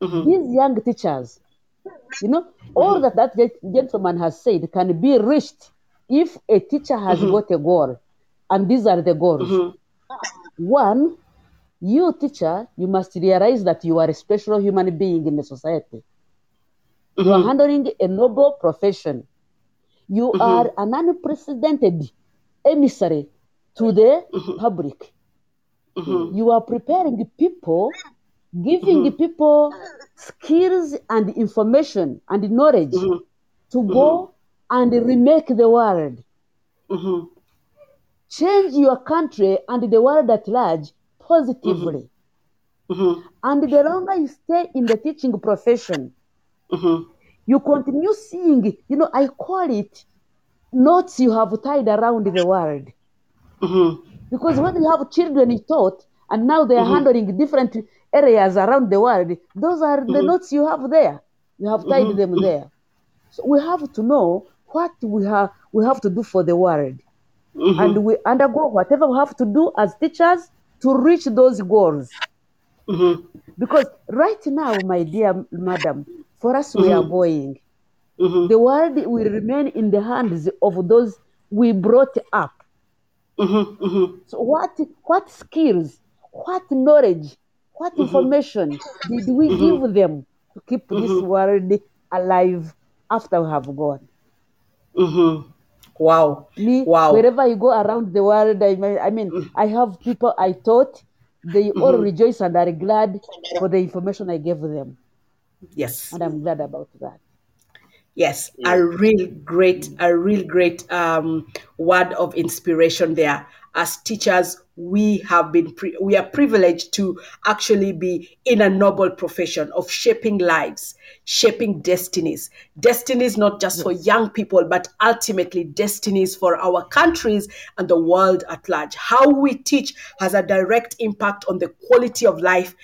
mm-hmm. these young teachers, you know, all mm-hmm. that that gentleman has said can be reached if a teacher has got a goal. And these are the goals. One, you teacher, you must realize that you are a special human being in the society. You are handling a noble profession. You are an unprecedented emissary to the public. You are preparing people, giving people skills and information and knowledge Mm-hmm. to go and remake the world. Mm-hmm. Change your country and the world at large positively. Mm-hmm. And the longer you stay in the teaching profession, Mm-hmm. you continue seeing, you know, I call it knots you have tied around the world. Mm-hmm. Because when you have children you taught, and now they are handling different areas around the world, those are the notes you have there. You have tied them there. So we have to know what we have we have to do for the world. And we undergo whatever we have to do as teachers to reach those goals. Mm-hmm. Because right now, my dear madam, for us we are going. Mm-hmm. The world will remain in the hands of those we brought up. Mm-hmm. Mm-hmm. So what what skills, what knowledge, what mm-hmm. information did we mm-hmm. give them to keep mm-hmm. this world alive after we have gone? Mm-hmm. Wow. Me, Wow. wherever you go around the world, I mean, I mean, I have people I taught, they all rejoice and are glad for the information I gave them, Yes. and I'm glad about that. Yes, a real great, a real great um, word of inspiration there. As teachers, we have been, pri- we are privileged to actually be in a noble profession of shaping lives, shaping destinies. Destinies not just for young people, but ultimately destinies for our countries and the world at large. How we teach has a direct impact on the quality of life,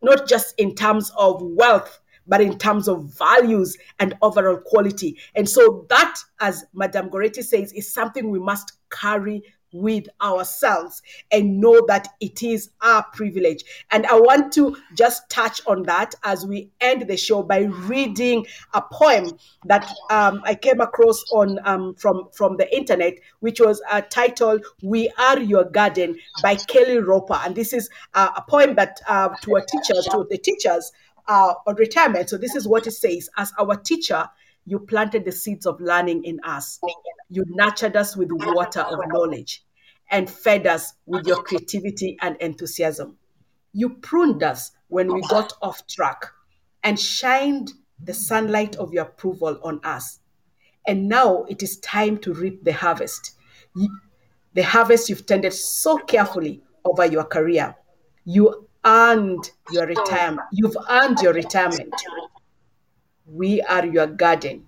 not just in terms of wealth, but in terms of values and overall quality. And so that, as Madame Goretti says, is something we must carry with ourselves and know that it is our privilege. And I want to just touch on that as we end the show by reading a poem that um, I came across on um, from from the internet, which was uh, titled "We Are Your Garden" by Kelly Roper, and this is uh, a poem that uh, to our teachers, to the teachers uh, on retirement. So this is what it says: As our teacher, you planted the seeds of learning in us. You nurtured us with water of knowledge and fed us with your creativity and enthusiasm. You pruned us when we got off track and shined the sunlight of your approval on us. And now it is time to reap the harvest. The harvest you've tended so carefully over your career. You earned your retirement. You've earned your retirement. We are your garden.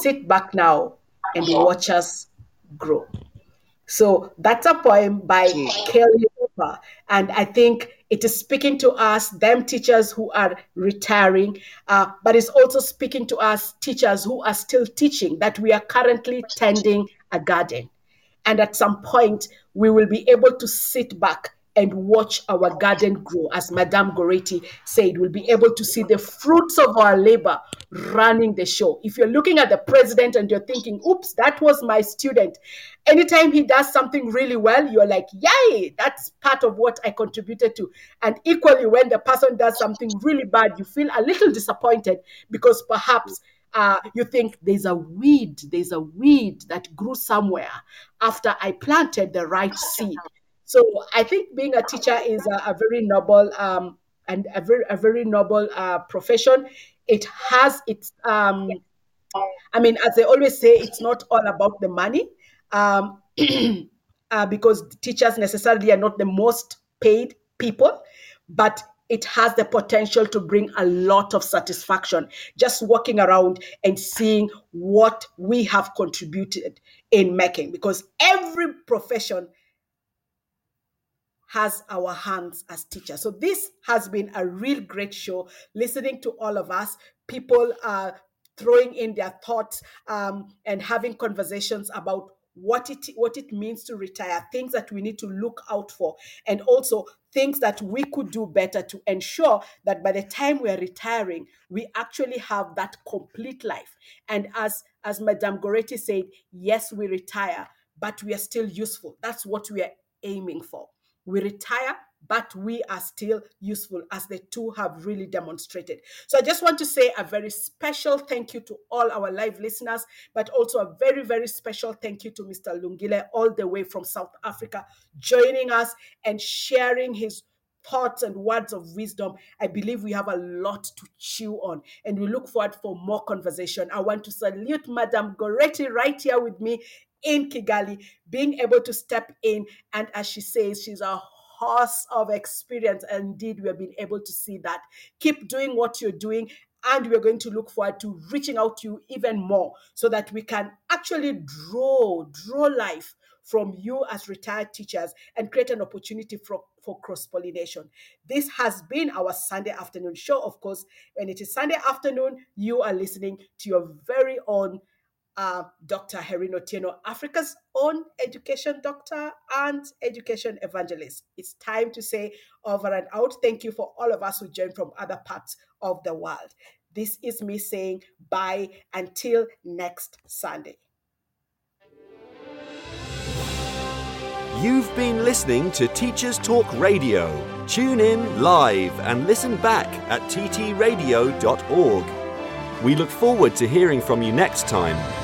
Sit back now and watch us grow. So that's a poem by Kelly Roper. And I think it is speaking to us, them teachers who are retiring, uh, but it's also speaking to us, teachers who are still teaching, that we are currently tending a garden. And at some point, we will be able to sit back and watch our garden grow. As Madame Goretti said, we'll be able to see the fruits of our labor running the show. If you're looking at the president and you're thinking, oops, that was my student, anytime he does something really well, you're like, yay, that's part of what I contributed to. And equally, when the person does something really bad, you feel a little disappointed because perhaps uh, you think there's a weed, there's a weed that grew somewhere after I planted the right seed. So I think being a teacher is a, a very noble um, and a very a very noble uh, profession. It has its um, I mean, as they always say, it's not all about the money, um, *clears throat* uh, because teachers necessarily are not the most paid people, but it has the potential to bring a lot of satisfaction just walking around and seeing what we have contributed in making. Because every profession has our hands as teachers. So this has been a real great show. Listening to all of us, people are throwing in their thoughts um, and having conversations about what it what it means to retire, things that we need to look out for, and also things that we could do better to ensure that by the time we are retiring, we actually have that complete life. And as as Madame Goretti said, yes, we retire, but we are still useful. That's what we are aiming for. We retire, but we are still useful as the two have really demonstrated. So I just want to say a very special thank you to all our live listeners, but also a very, very special thank you to Mr. Lungile, all the way from South Africa, joining us and sharing his thoughts and words of wisdom. I believe we have a lot to chew on and we look forward for more conversation. I want to salute Madam Goretti right here with me in Kigali, being able to step in. And as she says, she's a horse of experience. Indeed, we have been able to see that. Keep doing what you're doing. And we're going to look forward to reaching out to you even more so that we can actually draw, draw life from you as retired teachers and create an opportunity for, for cross pollination. This has been our Sunday afternoon show. Of course, when it is Sunday afternoon, you are listening to your very own uh, Dr. Hareen Otieno, Africa's own education doctor and education evangelist. It's time to say over and out. Thank you for all of us who joined from other parts of the world. This is me saying bye until next Sunday. You've been listening to Teachers Talk Radio. Tune in live and listen back at ttradio.org. We look forward to hearing from you next time